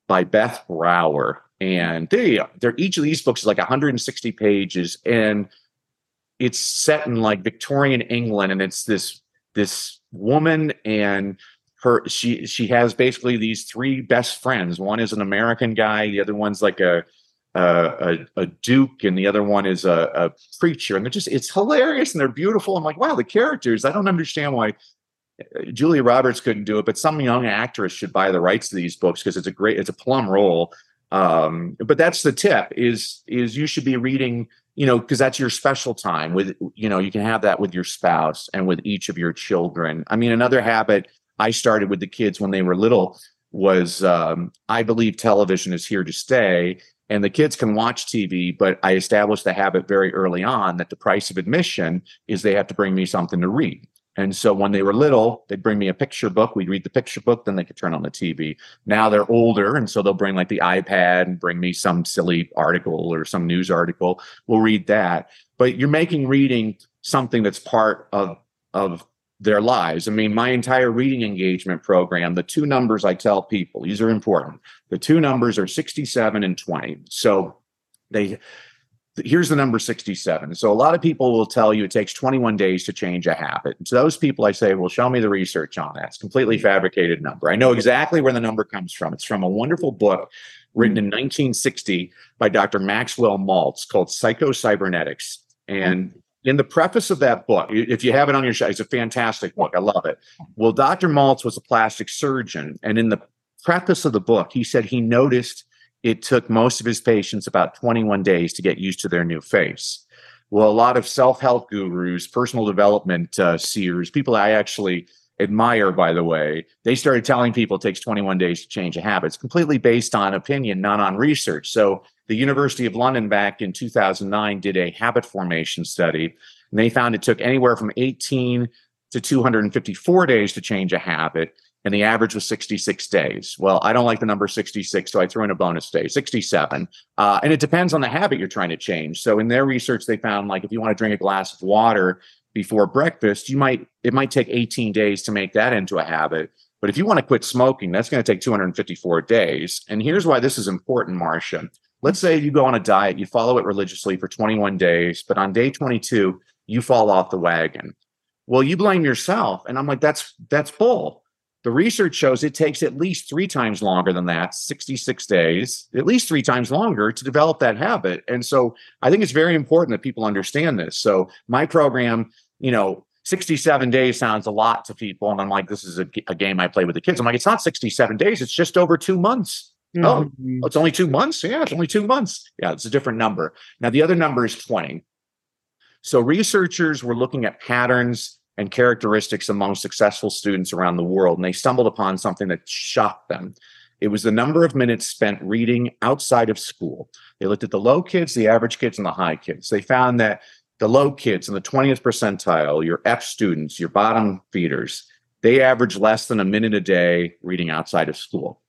by Beth Brower. And they they're each of these books is like 160 pages and it's set in like victorian england and it's this this woman and her she she has basically these three best friends. One is an american guy the other one's like a a, a duke and the other one is a, a preacher. And they're just it's hilarious and they're beautiful. I'm like wow the characters. I don't understand why uh, Julia Roberts couldn't do it, but some young actress should buy the rights to these books because it's a great, it's a plum role. Um, but that's the tip is is you should be reading, you know, because that's your special time with, you know, you can have that with your spouse and with each of your children. I mean, another habit I started with the kids when they were little was um, I believe television is here to stay and the kids can watch TV, but I established the habit very early on that the price of admission is they have to bring me something to read. And so when they were little, they'd bring me a picture book. We'd read the picture book, then they could turn on the TV. Now they're older, and so they'll bring like the iPad and bring me some silly article or some news article. We'll read that. But you're making reading something that's part of of their lives. I mean, my entire reading engagement program, the two numbers I tell people, these are important. The two numbers are 67 and 20. So they here's the number 67. So a lot of people will tell you it takes 21 days to change a habit. To those people, I say, well, show me the research on that. It's completely fabricated number. I know exactly where the number comes from. It's from a wonderful book written in 1960 by Dr. Maxwell Maltz called Psychocybernetics. And in the preface of that book, if you have it on your shelf, it's a fantastic book. I love it. Well, Dr. Maltz was a plastic surgeon. And in the preface of the book, he said he noticed it took most of his patients about 21 days to get used to their new face. Well, a lot of self help gurus, personal development uh, seers, people I actually admire, by the way, they started telling people it takes 21 days to change a habit. It's completely based on opinion, not on research. So, the University of London back in 2009 did a habit formation study, and they found it took anywhere from 18 to 254 days to change a habit and the average was 66 days. Well, I don't like the number 66, so I threw in a bonus day, 67. Uh, and it depends on the habit you're trying to change. So in their research, they found like if you want to drink a glass of water before breakfast, you might it might take 18 days to make that into a habit. But if you want to quit smoking, that's going to take 254 days. And here's why this is important, Marsha. Let's say you go on a diet, you follow it religiously for 21 days, but on day 22, you fall off the wagon. Well, you blame yourself. And I'm like, that's that's bull the research shows it takes at least three times longer than that 66 days at least three times longer to develop that habit. And so i think it's very important that people understand this. So my program you know 67 days sounds a lot to people and i'm like this is a, a game i play with the kids. I'm like it's not 67 days it's just over two months. Oh, mm-hmm. oh it's only two months? Yeah it's only two months. Yeah it's a different number. Now the other number is 20 so researchers were looking at patterns and characteristics among successful students around the world. And they stumbled upon something that shocked them. It was the number of minutes spent reading outside of school. They looked at the low kids, the average kids, and the high kids. They found that the low kids in the 20th percentile, your F students, your bottom feeders, they average less than a minute a day reading outside of school.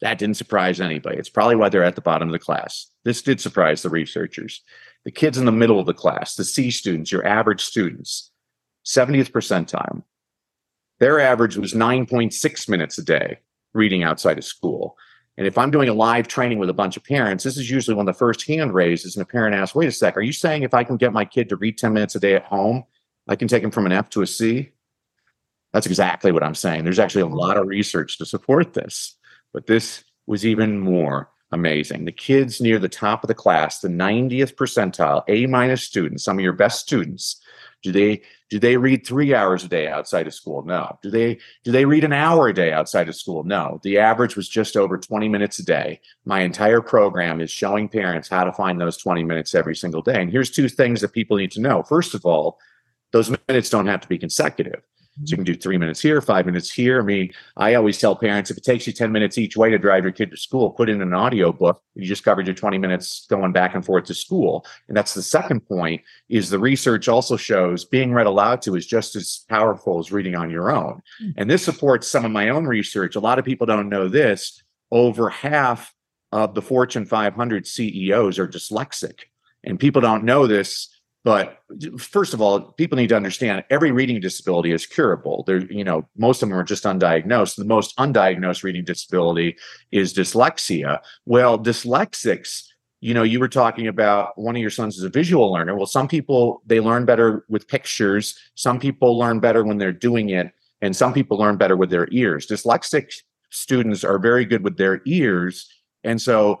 That didn't surprise anybody. It's probably why they're at the bottom of the class. This did surprise the researchers. The kids in the middle of the class, the C students, your average students, 70th percentile. Their average was 9.6 minutes a day reading outside of school. And if I'm doing a live training with a bunch of parents, this is usually when the first hand raises and a parent asks, wait a sec, are you saying if I can get my kid to read 10 minutes a day at home, I can take him from an F to a C? That's exactly what I'm saying. There's actually a lot of research to support this, but this was even more amazing. The kids near the top of the class, the 90th percentile, A minus students, some of your best students, do they do they read three hours a day outside of school? No. Do they do they read an hour a day outside of school? No. The average was just over 20 minutes a day. My entire program is showing parents how to find those 20 minutes every single day. And here's two things that people need to know. First of all, those minutes don't have to be consecutive. So you can do three minutes here, five minutes here. I mean, I always tell parents if it takes you 10 minutes each way to drive your kid to school, put in an audio book. You just covered your 20 minutes going back and forth to school. And that's the second point is the research also shows being read aloud to is just as powerful as reading on your own. Hmm. And this supports some of my own research. A lot of people don't know this. Over half of the Fortune 500 CEOs are dyslexic. And people don't know this but first of all, people need to understand every reading disability is curable. There, you know, most of them are just undiagnosed. The most undiagnosed reading disability is dyslexia. Well, dyslexics, you know, you were talking about one of your sons is a visual learner. Well, some people they learn better with pictures. Some people learn better when they're doing it, and some people learn better with their ears. Dyslexic students are very good with their ears, and so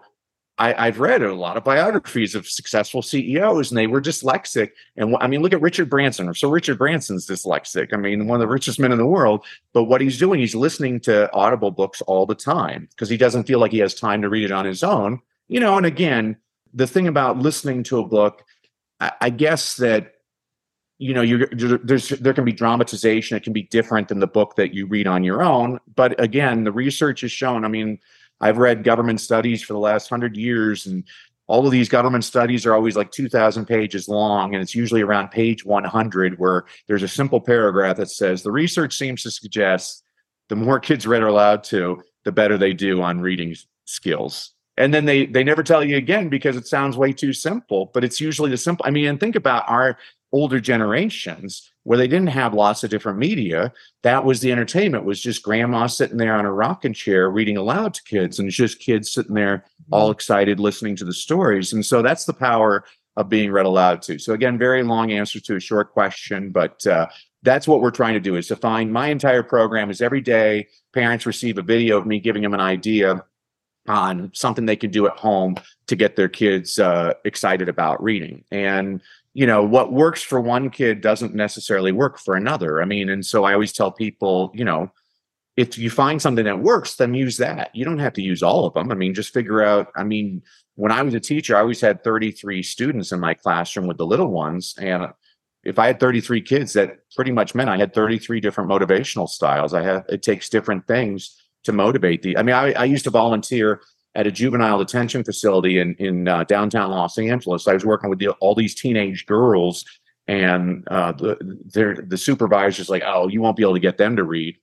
I, have read a lot of biographies of successful CEOs, and they were dyslexic. And I mean, look at Richard Branson. So Richard Branson's dyslexic. I mean, one of the richest men in the world. But what he's doing, he's listening to Audible books all the time because he doesn't feel like he has time to read it on his own. You know, and again, the thing about listening to a book, I, I guess that you know, you there's there can be dramatization. It can be different than the book that you read on your own. But again, the research has shown. I mean I've read government studies for the last hundred years, and all of these government studies are always like 2,000 pages long, and it's usually around page 100 where there's a simple paragraph that says the research seems to suggest the more kids read aloud to, the better they do on reading skills. And then they they never tell you again because it sounds way too simple, but it's usually the simple. I mean, and think about our older generations where they didn't have lots of different media that was the entertainment was just grandma sitting there on a rocking chair reading aloud to kids and it's just kids sitting there all mm-hmm. excited listening to the stories. And so that's the power of being read aloud to. So again very long answer to a short question but uh, that's what we're trying to do is to find my entire program is every day parents receive a video of me giving them an idea on something they can do at home to get their kids uh, excited about reading. And you know what works for one kid doesn't necessarily work for another. I mean and so i always tell people you know if you find something that works then use that. You don't have to use all of them i mean just figure out i mean when i was a teacher i always had 33 students in my classroom with the little ones and if i had 33 kids that pretty much meant i had 33 different motivational styles. I have it takes different things to motivate the i mean i, I used to volunteer at a juvenile detention facility in in uh, downtown Los Angeles. I was working with the, all these teenage girls, and uh, the the supervisor's like, "Oh, you won't be able to get them to read."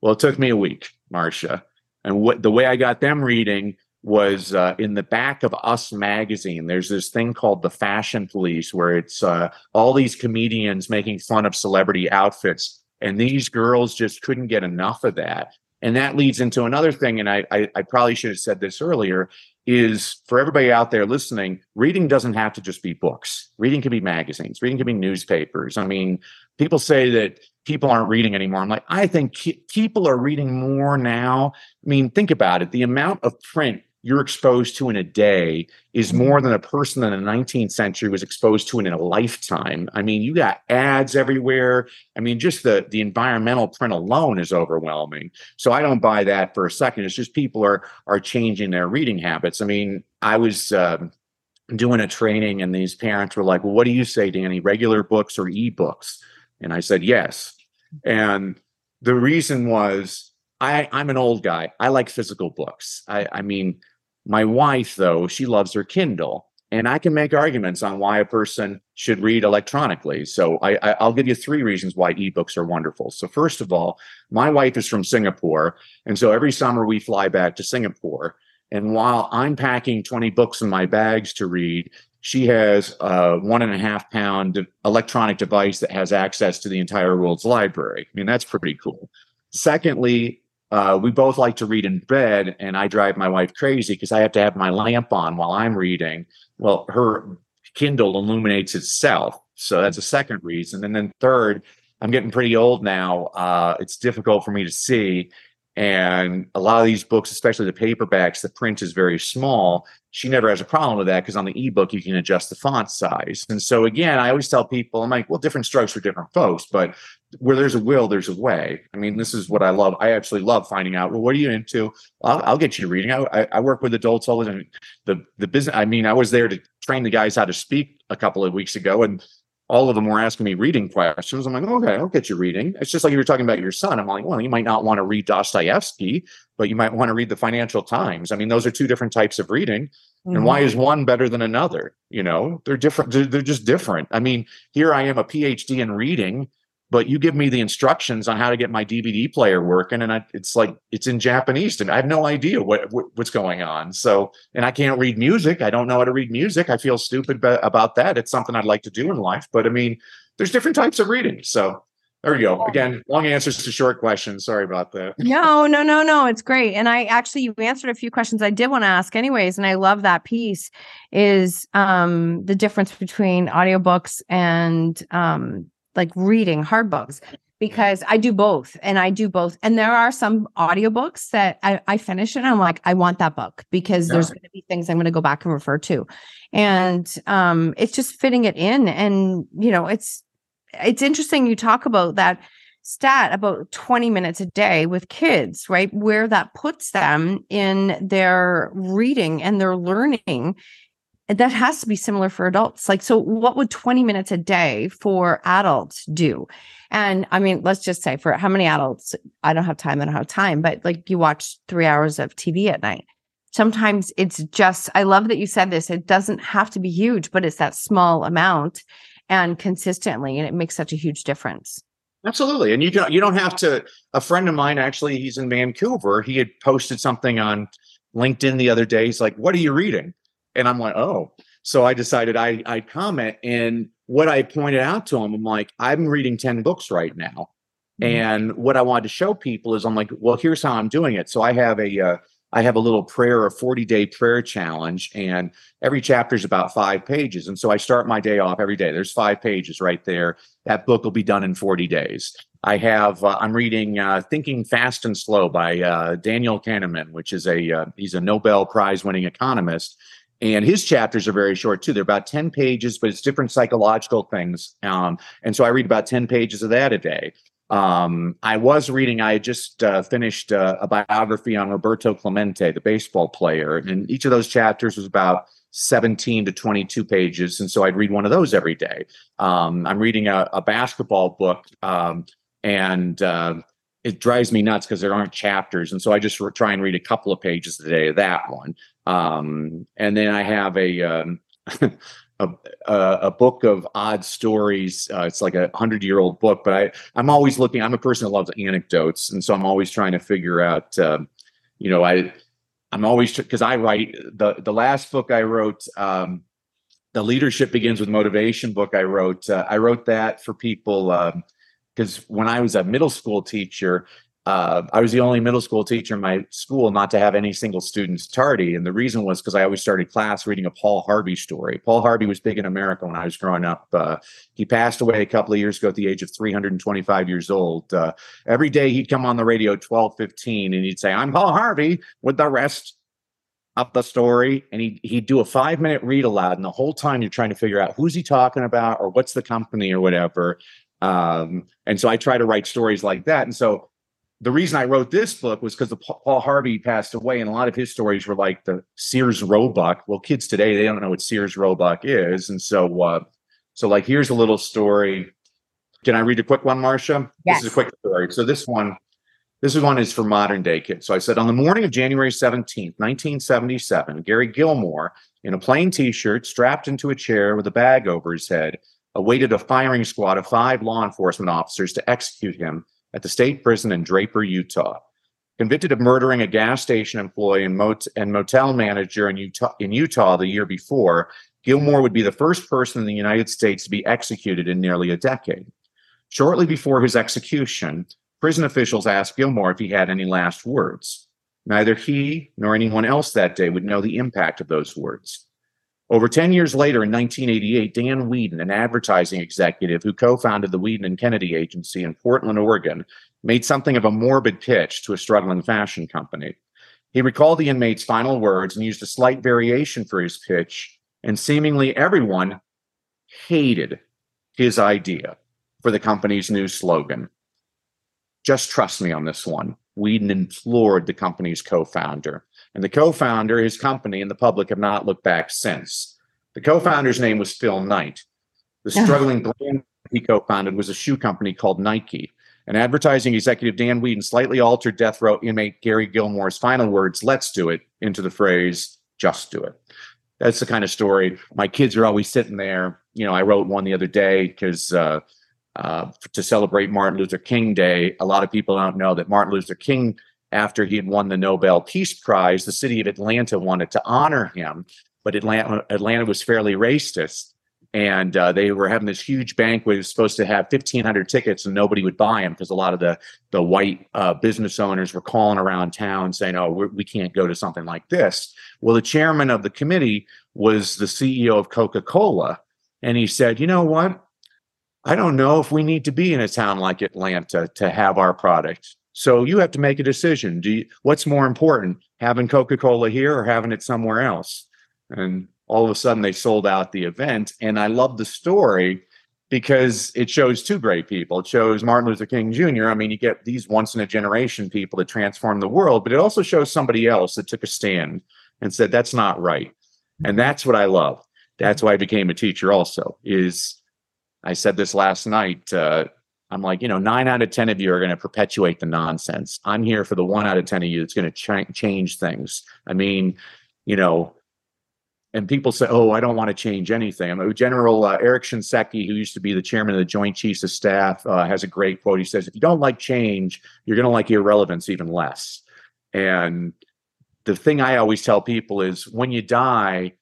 Well, it took me a week, Marsha, and what the way I got them reading was uh, in the back of Us magazine. There's this thing called the Fashion Police, where it's uh, all these comedians making fun of celebrity outfits. And these girls just couldn't get enough of that. And that leads into another thing, and I, I, I, probably should have said this earlier, is for everybody out there listening, reading doesn't have to just be books. Reading can be magazines, reading can be newspapers. I mean, people say that people aren't reading anymore. I'm like, I think people are reading more now. I mean, think about it. The amount of print you're exposed to in a day is mm-hmm. more than a person in the 19th century was exposed to in a lifetime. I mean, you got ads everywhere. I mean, just the the environmental print alone is overwhelming. So I don't buy that for a second. It's just people are are changing their reading habits. I mean, I was uh, doing a training, and these parents were like, "Well, what do you say, Danny? Regular books or e-books?" And I said, "Yes." And the reason was I, I'm an old guy. I like physical books. I, I mean, my wife, though, she loves her Kindle. And I can make arguments on why a person should read electronically. So I, will give you three reasons why ebooks are wonderful. So first of all, my wife is from Singapore, and so every summer we fly back to Singapore. And while I'm packing 20 books in my bags to read, she has a one and a half pound electronic device that has access to the entire world's library. I mean, that's pretty cool. Secondly, uh, we both like to read in bed, and I drive my wife crazy because I have to have my lamp on while I'm reading. Well, her Kindle illuminates itself. So that's a second reason. And then third, I'm getting pretty old now. Uh, it's difficult for me to see. And a lot of these books, especially the paperbacks, the print is very small. She never has a problem with that because on the ebook, you can adjust the font size. And so, again, I always tell people, I'm like, well, different strokes for different folks, but where there's a will, there's a way. I mean, this is what I love. I actually love finding out, well, what are you into? I'll, I'll get you reading. I, I, work with adults all the time. The, the business, I mean, I was there to train the guys how to speak a couple of weeks ago. And all of them were asking me reading questions. I'm like, okay, I'll get you reading. It's just like you were talking about your son. I'm like, well, you might not want to read Dostoevsky, but you might want to read the Financial Times. I mean, those are two different types of reading. Mm-hmm. And why is one better than another? You know, they're different. They're, they're just different. I mean, here I am a PhD in reading but you give me the instructions on how to get my DVD player working, and I, it's like it's in Japanese, and I have no idea what, what, what's going on. So, and I can't read music. I don't know how to read music. I feel stupid about that. It's something I'd like to do in life, but I mean, there's different types of reading. So there you go. Again, long answers to short questions. Sorry about that. No, no, no, no. It's great. And I actually you answered a few questions I did want to ask anyways. And I love that piece is um the difference between audiobooks and um like reading hard books because I do both and I do both. And there are some audiobooks that I, I finish and I'm like, I want that book because yeah. there's going to be things I'm going to go back and refer to. And um, it's just fitting it in. And, you know, it's, it's interesting you talk about that stat about 20 minutes a day with kids, right? Where that puts them in their reading and their learning that has to be similar for adults. Like, so what would 20 minutes a day for adults do? And I mean, let's just say for how many adults, I don't have time, I don't have time, but like you watch three hours of TV at night. Sometimes it's just, I love that you said this. It doesn't have to be huge, but it's that small amount and consistently, and it makes such a huge difference. Absolutely. And you don't you don't have to a friend of mine actually he's in Vancouver. He had posted something on LinkedIn the other day. He's like, What are you reading? And I'm like, oh. So I decided I I'd comment. And what I pointed out to him, I'm like, I'm reading 10 books right now. Mm-hmm. And what I wanted to show people is I'm like, well, here's how I'm doing it. So I have a uh, I have a little prayer, a 40 day prayer challenge, and every chapter is about five pages. And so I start my day off every day. There's five pages right there. That book will be done in 40 days. I have, uh, I'm reading uh, Thinking Fast and Slow by uh, Daniel Kahneman, which is a, uh, he's a Nobel Prize winning economist. And his chapters are very short too. They're about 10 pages, but it's different psychological things. Um, and so I read about 10 pages of that a day. Um, I was reading, I just uh, finished uh, a biography on Roberto Clemente, the baseball player. And each of those chapters was about 17 to 22 pages. And so I'd read one of those every day. Um, I'm reading a, a basketball book. Um, and uh, it drives me nuts because there aren't chapters. And so I just re- try and read a couple of pages a day of that one. Um, and then I have a, um, a, a, book of odd stories. Uh, it's like a hundred year old book, but I, I'm always looking, I'm a person that loves anecdotes. And so I'm always trying to figure out, uh, you know, I, I'm always, cause I write the, the last book I wrote, um, the leadership begins with motivation book I wrote. Uh, I wrote that for people, um, because when I was a middle school teacher, uh, I was the only middle school teacher in my school not to have any single students tardy. And the reason was because I always started class reading a Paul Harvey story. Paul Harvey was big in America when I was growing up. Uh, he passed away a couple of years ago at the age of 325 years old. Uh, every day he'd come on the radio 12, 15, and he'd say, I'm Paul Harvey with the rest of the story. And he'd, he'd do a five minute read aloud. And the whole time you're trying to figure out who's he talking about or what's the company or whatever. Um, and so I try to write stories like that. And so the reason I wrote this book was because Paul Harvey passed away, and a lot of his stories were like the Sears Roebuck. Well, kids today they don't know what Sears Roebuck is, and so uh, so like here's a little story. Can I read a quick one, Marsha? Yes. This is a quick story. So this one, this one is for modern day kids. So I said on the morning of January 17th, 1977, Gary Gilmore, in a plain t-shirt, strapped into a chair with a bag over his head, awaited a firing squad of five law enforcement officers to execute him at the state prison in Draper, Utah. Convicted of murdering a gas station employee and, mot- and motel manager in Utah, in Utah the year before, Gilmore would be the first person in the United States to be executed in nearly a decade. Shortly before his execution, prison officials asked Gilmore if he had any last words. Neither he nor anyone else that day would know the impact of those words. Over 10 years later, in 1988, Dan Wieden, an advertising executive who co founded the Wieden and Kennedy Agency in Portland, Oregon, made something of a morbid pitch to a struggling fashion company. He recalled the inmate's final words and used a slight variation for his pitch, and seemingly everyone hated his idea for the company's new slogan. Just trust me on this one. Wieden implored the company's co founder. And the co founder, his company, and the public have not looked back since. The co founder's name was Phil Knight. The struggling brand he co founded was a shoe company called Nike. And advertising executive Dan Wieden slightly altered death row inmate Gary Gilmore's final words, let's do it, into the phrase, just do it. That's the kind of story. My kids are always sitting there. You know, I wrote one the other day because uh, uh, to celebrate Martin Luther King Day. A lot of people don't know that Martin Luther King, after he had won the Nobel Peace Prize, the city of Atlanta wanted to honor him, but Atlanta, Atlanta was fairly racist. And uh, they were having this huge banquet. It was supposed to have 1,500 tickets, and nobody would buy them because a lot of the the white uh, business owners were calling around town saying, "Oh, we can not go to something like this." Well, the chairman of the committee was the CEO of Coca Cola, and he said, "You know what? I don't know if we need to be in a town like Atlanta to have our product. So you have to make a decision. Do you, what's more important, having Coca-Cola here or having it somewhere else? And all of a sudden they sold out the event. And I love the story because it shows two great people. It shows Martin Luther King Jr. I mean, you get these once in a generation people that transform the world, but it also shows somebody else that took a stand and said, that's not right. And that's what I love. That's why I became a teacher also is I said this last night. Uh, I'm like, you know, nine out of 10 of you are going to perpetuate the nonsense. I'm here for the one out of 10 of you that's going to ch- change things. I mean, you know, and people say, oh, I don't want to change anything. I mean, General uh, Eric Shinseki, who used to be the chairman of the Joint Chiefs of Staff, uh, has a great quote. He says, if you don't like change, you're going to like irrelevance even less. And the thing I always tell people is when you die,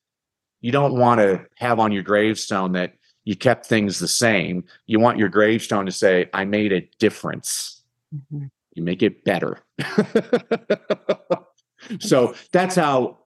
you don't want to have on your gravestone that you kept things the same. You want your gravestone to say, I made a difference. Mm-hmm. You make it better. so that's how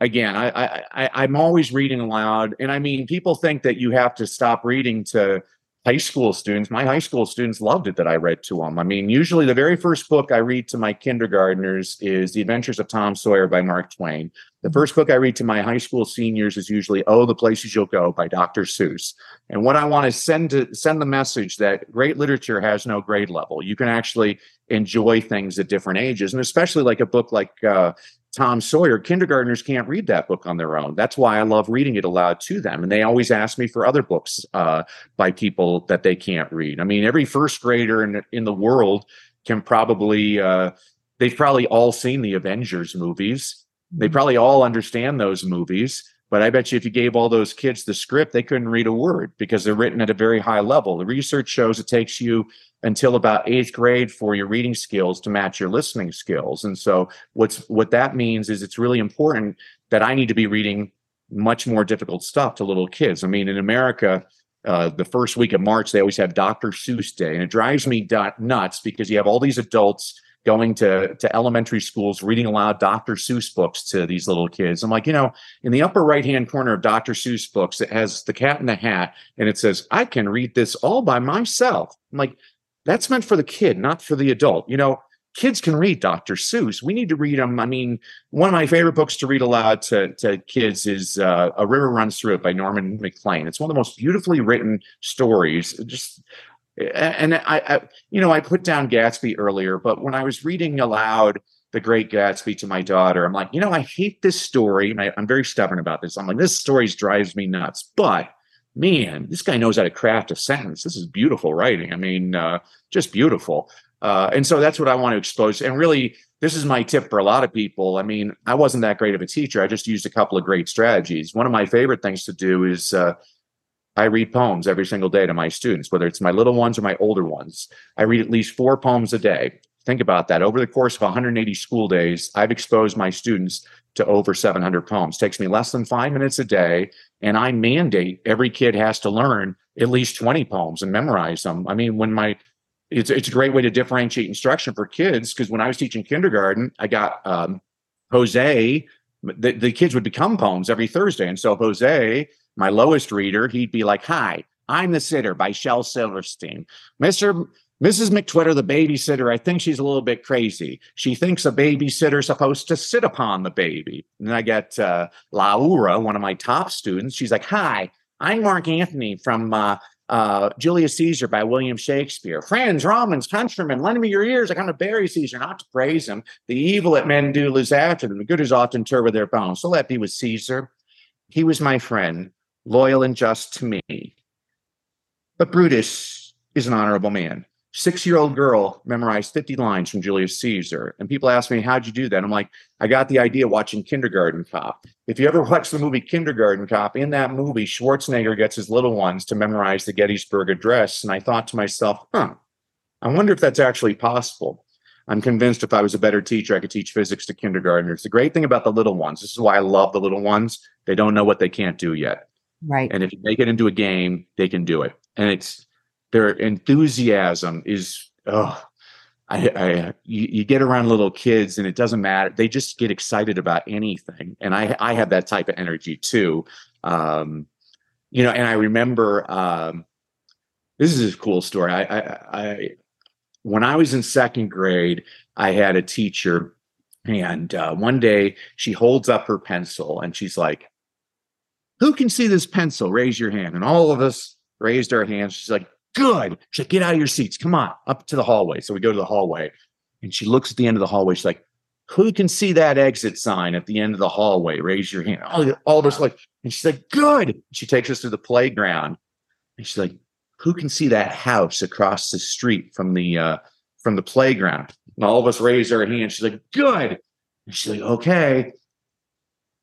again I, I i'm always reading aloud and i mean people think that you have to stop reading to high school students my high school students loved it that i read to them i mean usually the very first book i read to my kindergartners is the adventures of tom sawyer by mark twain the first book I read to my high school seniors is usually "Oh, the Places You'll Go" by Dr. Seuss. And what I want to send to send the message that great literature has no grade level. You can actually enjoy things at different ages, and especially like a book like uh, Tom Sawyer. Kindergartners can't read that book on their own. That's why I love reading it aloud to them. And they always ask me for other books uh, by people that they can't read. I mean, every first grader in in the world can probably. Uh, they've probably all seen the Avengers movies they probably all understand those movies, but I bet you if you gave all those kids the script, they couldn't read a word because they're written at a very high level. The research shows it takes you until about eighth grade for your reading skills to match your listening skills. And so what's what that means is it's really important that I need to be reading much more difficult stuff to little kids. I mean, in America, uh, the first week of March, they always have Dr. Seuss Day, and it drives me nuts because you have all these adults going to to elementary schools reading aloud Dr. Seuss books to these little kids. I'm like, you know, in the upper right hand corner of Dr. Seuss books, it has the cat in the hat, and it says, "I can read this all by myself." I'm like, that's meant for the kid, not for the adult. You know, kids can read Dr. Seuss. We need to read them. I mean, one of my favorite books to read aloud to, to kids is uh, A River Runs Through It by Norman Maclean. It's one of the most beautifully written stories. Just and I, I, you know, I put down Gatsby earlier, but when I was reading aloud The Great Gatsby to my daughter, I'm like, you know, I hate this story, and I, I'm very stubborn about this. I'm like, this story drives me nuts, but man, this guy knows how to craft a sentence. This is beautiful writing. I mean, uh, just beautiful. Uh, and so that's what I want to expose. And really, this is my tip for a lot of people. I mean, I wasn't that great of a teacher. I just used a couple of great strategies. One of my favorite things to do is uh, I read poems every single day to my students, whether it's my little ones or my older ones. I read at least four poems a day. Think about that. Over the course of 180 school days, I've exposed my students to over 700 poems. It takes me less than five minutes a day, and I mandate every kid has to learn at least 20 poems and memorize them. I mean, when my it's it's a great way to differentiate instruction for kids because when I was teaching kindergarten, I got um, Jose. The, the kids would become poems every Thursday, and so Jose my lowest reader, he'd be like, Hi, I'm the Sitter by Shel Silverstein. Mr. Mrs. McTwitter, the babysitter, I think she's a little bit crazy. She thinks a babysitter's supposed to sit upon the baby. And I get uh, Laura, one of my top students. She's like, Hi, I'm Mark Antony from uh, uh, Julius Caesar by William Shakespeare. Friends, Romans, countrymen, lend me your ears. I come to bury Caesar, not to praise him. The evil that men do lives after them. The good is often interred with their bones. So let be with Caesar. He was my friend, loyal and just to me. But Brutus is an honorable man six year old girl memorized 50 lines from Julius Caesar. And people ask me, How'd you do that? I'm like, I got the idea watching Kindergarten Cop. If you ever watch the movie Kindergarten Cop, in that movie, Schwarzenegger gets his little ones to memorize the Gettysburg Address. And I thought to myself, Huh, I wonder if that's actually possible. I'm convinced if I was a better teacher, I could teach physics to kindergartners. The great thing about the little ones, this is why I love the little ones, they don't know what they can't do yet. Right. And if you make it into a game, they can do it. And it's their enthusiasm is oh I, I you, you, get around little kids and it doesn't matter. They just get excited about anything. And i i have that type of energy too. Um you know and i remember um this is a cool story. I i, I when i was in second grade i had a teacher and uh, one day she holds up her pencil and she's like who can see this pencil? Raise your hand. And all of us raised our hands. She's like good. She's like, get out of your seats. Come on, up to the hallway. So we go to the hallway and she looks at the end of the hallway. She's like, who can see that exit sign at the end of the hallway? Raise your hand. All, all of us like, and she's like, good. She takes us to the playground and she's like, who can see that house across the street from the uh, from the playground? And all of us raise our hands. She's like, good. And she's like, okay.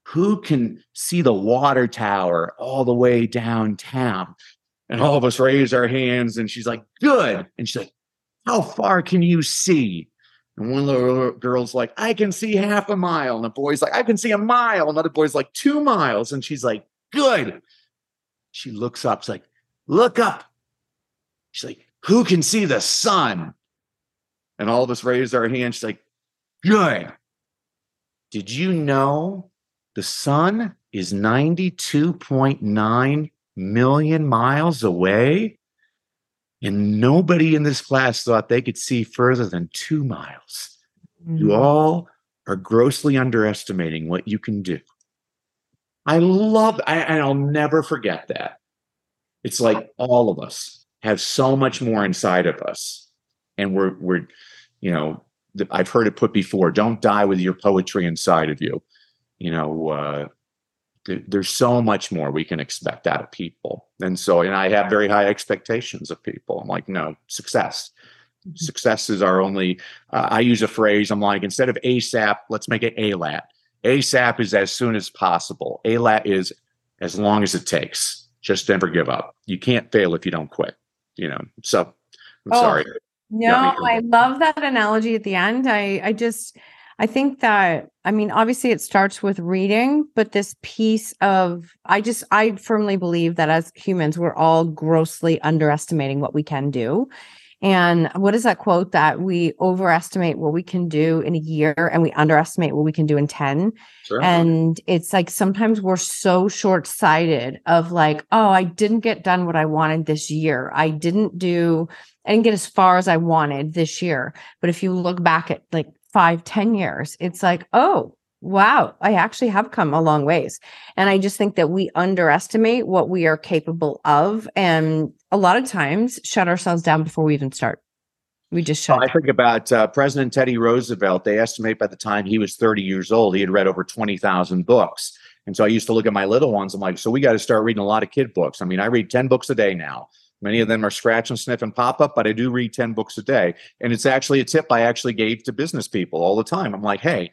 Who can see the water tower all the way downtown? And all of us raise our hands, and she's like, Good. And she's like, How far can you see? And one little girl's like, I can see half a mile. And the boy's like, I can see a mile. Another boy's like, two miles. And she's like, Good. She looks up. She's like, Look up. She's like, Who can see the sun? And all of us raise our hands. She's like, Good. Did you know the sun is 92.9 million miles away. And nobody in this class thought they could see further than two miles. Mm-hmm. You all are grossly underestimating what you can do. I love, I, and I'll never forget that. It's like all of us have so much more inside of us. And we're, we're, you know, I've heard it put before don't die with your poetry inside of you. You know, uh, there's so much more we can expect out of people. And so, and I have very high expectations of people. I'm like, no, success. Mm-hmm. Success is our only, uh, I use a phrase, I'm like, instead of ASAP, let's make it ALAT. ASAP is as soon as possible. ALAT is as long as it takes. Just never give up. You can't fail if you don't quit, you know? So I'm oh, sorry. No, I love that analogy at the end. I, I just, I think that, I mean, obviously it starts with reading, but this piece of, I just, I firmly believe that as humans, we're all grossly underestimating what we can do. And what is that quote that we overestimate what we can do in a year and we underestimate what we can do in 10? Sure. And it's like sometimes we're so short sighted of like, oh, I didn't get done what I wanted this year. I didn't do, I didn't get as far as I wanted this year. But if you look back at like five, ten years, it's like, oh, wow, I actually have come a long ways. And I just think that we underestimate what we are capable of. And a lot of times shut ourselves down before we even start. We just shut. Well, I think about uh, President Teddy Roosevelt. They estimate by the time he was 30 years old, he had read over 20,000 books. And so I used to look at my little ones. I'm like, so we got to start reading a lot of kid books. I mean, I read 10 books a day now. Many of them are scratch and sniff and pop up, but I do read 10 books a day. And it's actually a tip I actually gave to business people all the time. I'm like, hey,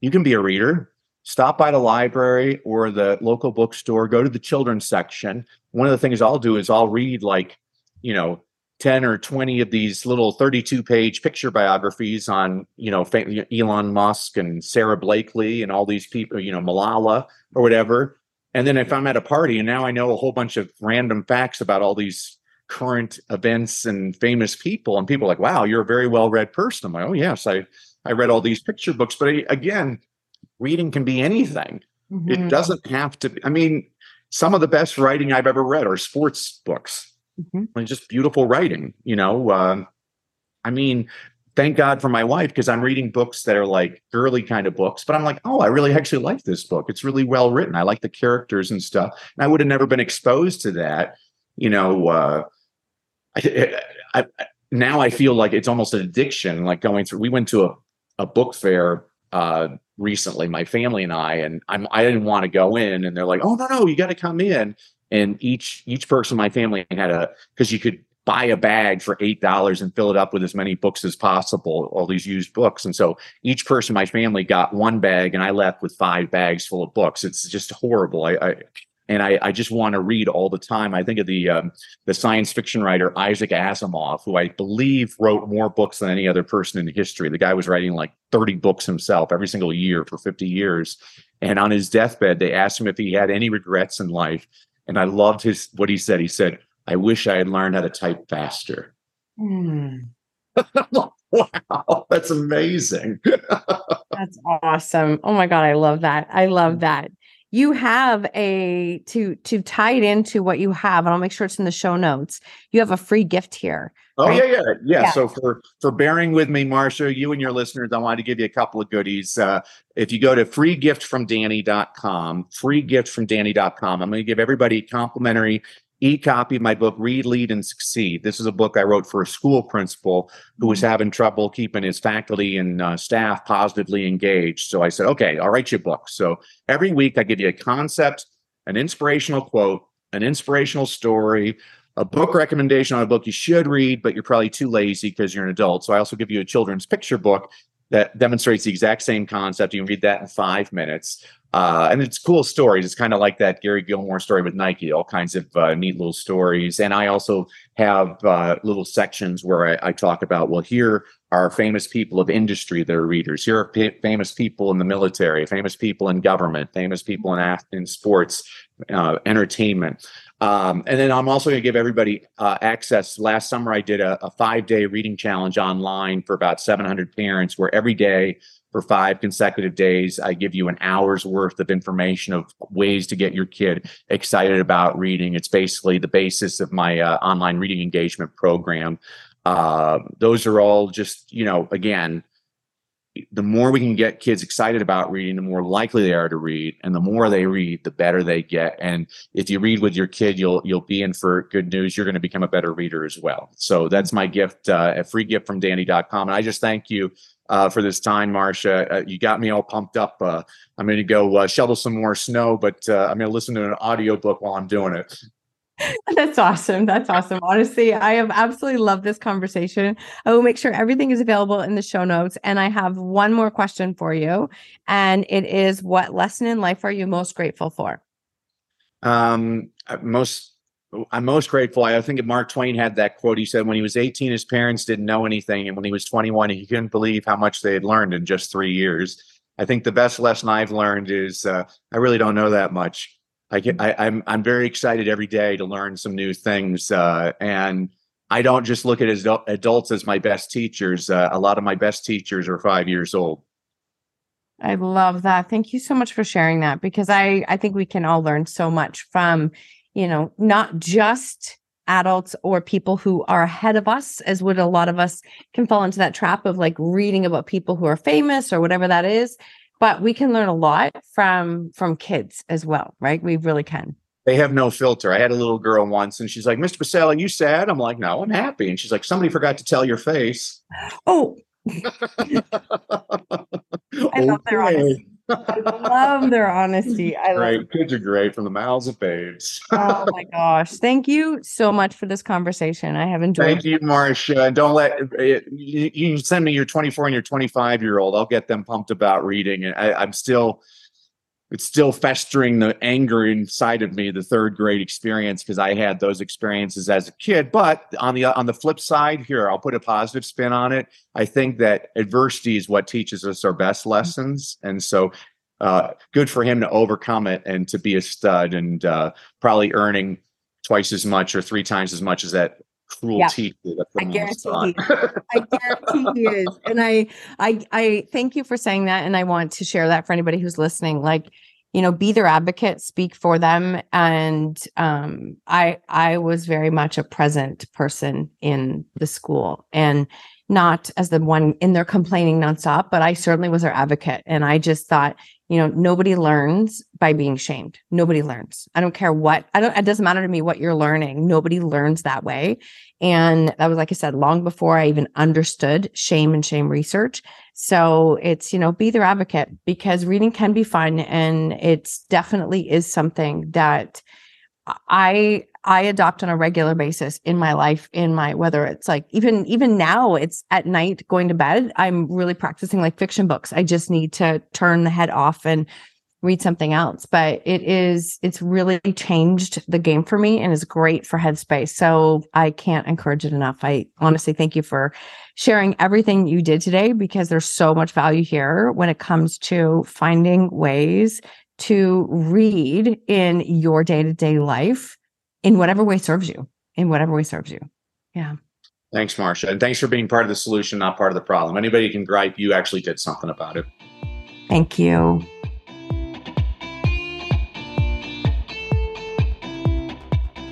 you can be a reader. Stop by the library or the local bookstore, go to the children's section. One of the things I'll do is I'll read like, you know, 10 or 20 of these little 32 page picture biographies on, you know, Elon Musk and Sara Blakely and all these people, you know, Malala or whatever. And then if I'm at a party and now I know a whole bunch of random facts about all these current events and famous people and people are like wow you're a very well read person i'm like oh yes i i read all these picture books but again reading can be anything mm-hmm. it doesn't have to be, i mean some of the best writing i've ever read are sports books mm-hmm. just beautiful writing you know uh, I mean, thank God for my wife because I'm reading books that are like girly kind of books, but I'm like, oh, I really actually like this book. It's really well written. I like the characters and stuff. And I would have never been exposed to that. You know, uh, I, I, I, now I feel like it's almost an addiction. Like going through, we went to a, a book fair uh, recently, my family and I, and I'm I didn't want to go in, and they're like, oh no no, you got to come in. And each each person in my family had a because you could buy a bag for eight dollars and fill it up with as many books as possible, all these used books. And so each person in my family got one bag, and I left with five bags full of books. It's just horrible. I, I and I, I just want to read all the time. I think of the um, the science fiction writer Isaac Asimov, who I believe wrote more books than any other person in history. The guy was writing like 30 books himself every single year for 50 years. And on his deathbed, they asked him if he had any regrets in life. And I loved his what he said. He said, "I wish I had learned how to type faster." Mm. wow, that's amazing. that's awesome. Oh my god, I love that. I love that you have a to to tie it into what you have and i'll make sure it's in the show notes you have a free gift here oh right? yeah, yeah, yeah. Yeah so for for bearing with me marsha you and your listeners i wanted to give you a couple of goodies. Uh, if you go to freegiftfromdanny.com freegiftfromdanny.com i'm going to give everybody complimentary e-copy of my book read lead and succeed. This is a book i wrote for a school principal who was mm-hmm. having trouble keeping his faculty and uh, staff positively engaged. So i said okay i'll write you a book. So every week i give you a concept an inspirational quote an inspirational story a book recommendation on a book you should read but you're probably too lazy because you're an adult. So i also give you a children's picture book that demonstrates the exact same concept you can read that in five minutes uh, and it's cool stories. It's kind of like that Gary Gilmore story with Nike, all kinds of uh, neat little stories. And I also have uh, little sections where I, I, talk about, well, here are famous people of industry that are readers. Here are p- famous people in the military, famous people in government, famous people in, in sports, uh, entertainment. Um, and then I'm also going to give everybody uh, access. Last summer, I did a, a five day reading challenge online for about 700 parents, where every day for five consecutive days. I give you an hour's worth of information of ways to get your kid excited about reading. It's basically the basis of my uh, online reading engagement program. Uh, those are all just, you know, again, the more we can get kids excited about reading, the more likely they are to read, and the more they read, the better they get. And if you read with your kid, you'll you'll be in for good news. You're going to become a better reader as well. So that's my gift, uh, a free gift from Danny.com. And I just thank you uh, for this time, Marsha. Uh, you got me all pumped up. Uh, I'm going to go uh, shovel some more snow, but uh, I'm going to listen to an audiobook while I'm doing it. That's awesome. That's awesome. Honestly, I have absolutely loved this conversation. I will make sure everything is available in the show notes. And I have one more question for you. And it is what lesson in life are you most grateful for? Um, uh, most I'm most grateful. I think Mark Twain had that quote. He said, when he was 18, his parents didn't know anything. And when he was 21, he couldn't believe how much they had learned in just three years. I think the best lesson I've learned is uh, I really don't know that much. I get, I, am I'm, I'm very excited every day to learn some new things. Uh, and I don't just look at adults as my best teachers. Uh, a lot of my best teachers are five years old. I love that. Thank you so much for sharing that because I I think we can all learn so much from you know, not just adults or people who are ahead of us, as would a lot of us can fall into that trap of like reading about people who are famous or whatever that is. But we can learn a lot from from kids as well, right? We really can. They have no filter. I had a little girl once and she's like, Mr. Brassell, are you sad? I'm like, no, I'm happy. And she's like, somebody forgot to tell your face. Oh. I love their honesty. I love their honesty. I great. love kids are great from the mouths of babes. oh my gosh. Thank you so much for this conversation. I have enjoyed Thank you, Marsha. Don't let it, you, you send me your 24 and your 25 year old. I'll get them pumped about reading. And I, I'm still it's still festering the anger inside of me the third grade experience because i had those experiences as a kid but on the on the flip side here i'll put a positive spin on it i think that adversity is what teaches us our best lessons and so uh, good for him to overcome it and to be a stud and uh, probably earning twice as much or three times as much as that cruel yeah. teeth. I guarantee, he, I guarantee he is. And I, I, I thank you for saying that. And I want to share that for anybody who's listening. Like, you know be their advocate speak for them and um, i i was very much a present person in the school and not as the one in there complaining nonstop but i certainly was their advocate and i just thought you know nobody learns by being shamed. Nobody learns. I don't care what i don't it doesn't matter to me what you're learning. Nobody learns that way. And that was like i said long before i even understood shame and shame research. So it's, you know, be their advocate because reading can be fun and it's definitely is something that I I adopt on a regular basis in my life in my whether it's like even even now it's at night going to bed I'm really practicing like fiction books. I just need to turn the head off and read something else. But it is it's really changed the game for me and is great for headspace. So i can't encourage it enough. I honestly thank you for sharing everything you did today because there's so much value here when it comes to finding ways to read in your day-to-day life in whatever way serves you in whatever way serves you. Yeah. Thanks marsha and thanks for being part of the solution not part of the problem. Anybody can gripe you actually did something about it. Thank you.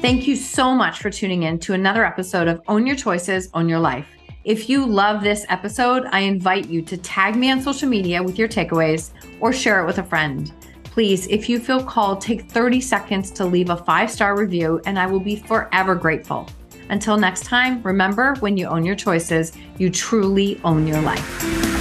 Thank you so much for tuning in to another episode of Own Your Choices, Own Your Life. If you love this episode, I invite you to tag me on social media with your takeaways or share it with a friend. Please, if you feel called, take 30 seconds to leave a five star review, and I will be forever grateful. Until next time, remember when you own your choices, you truly own your life.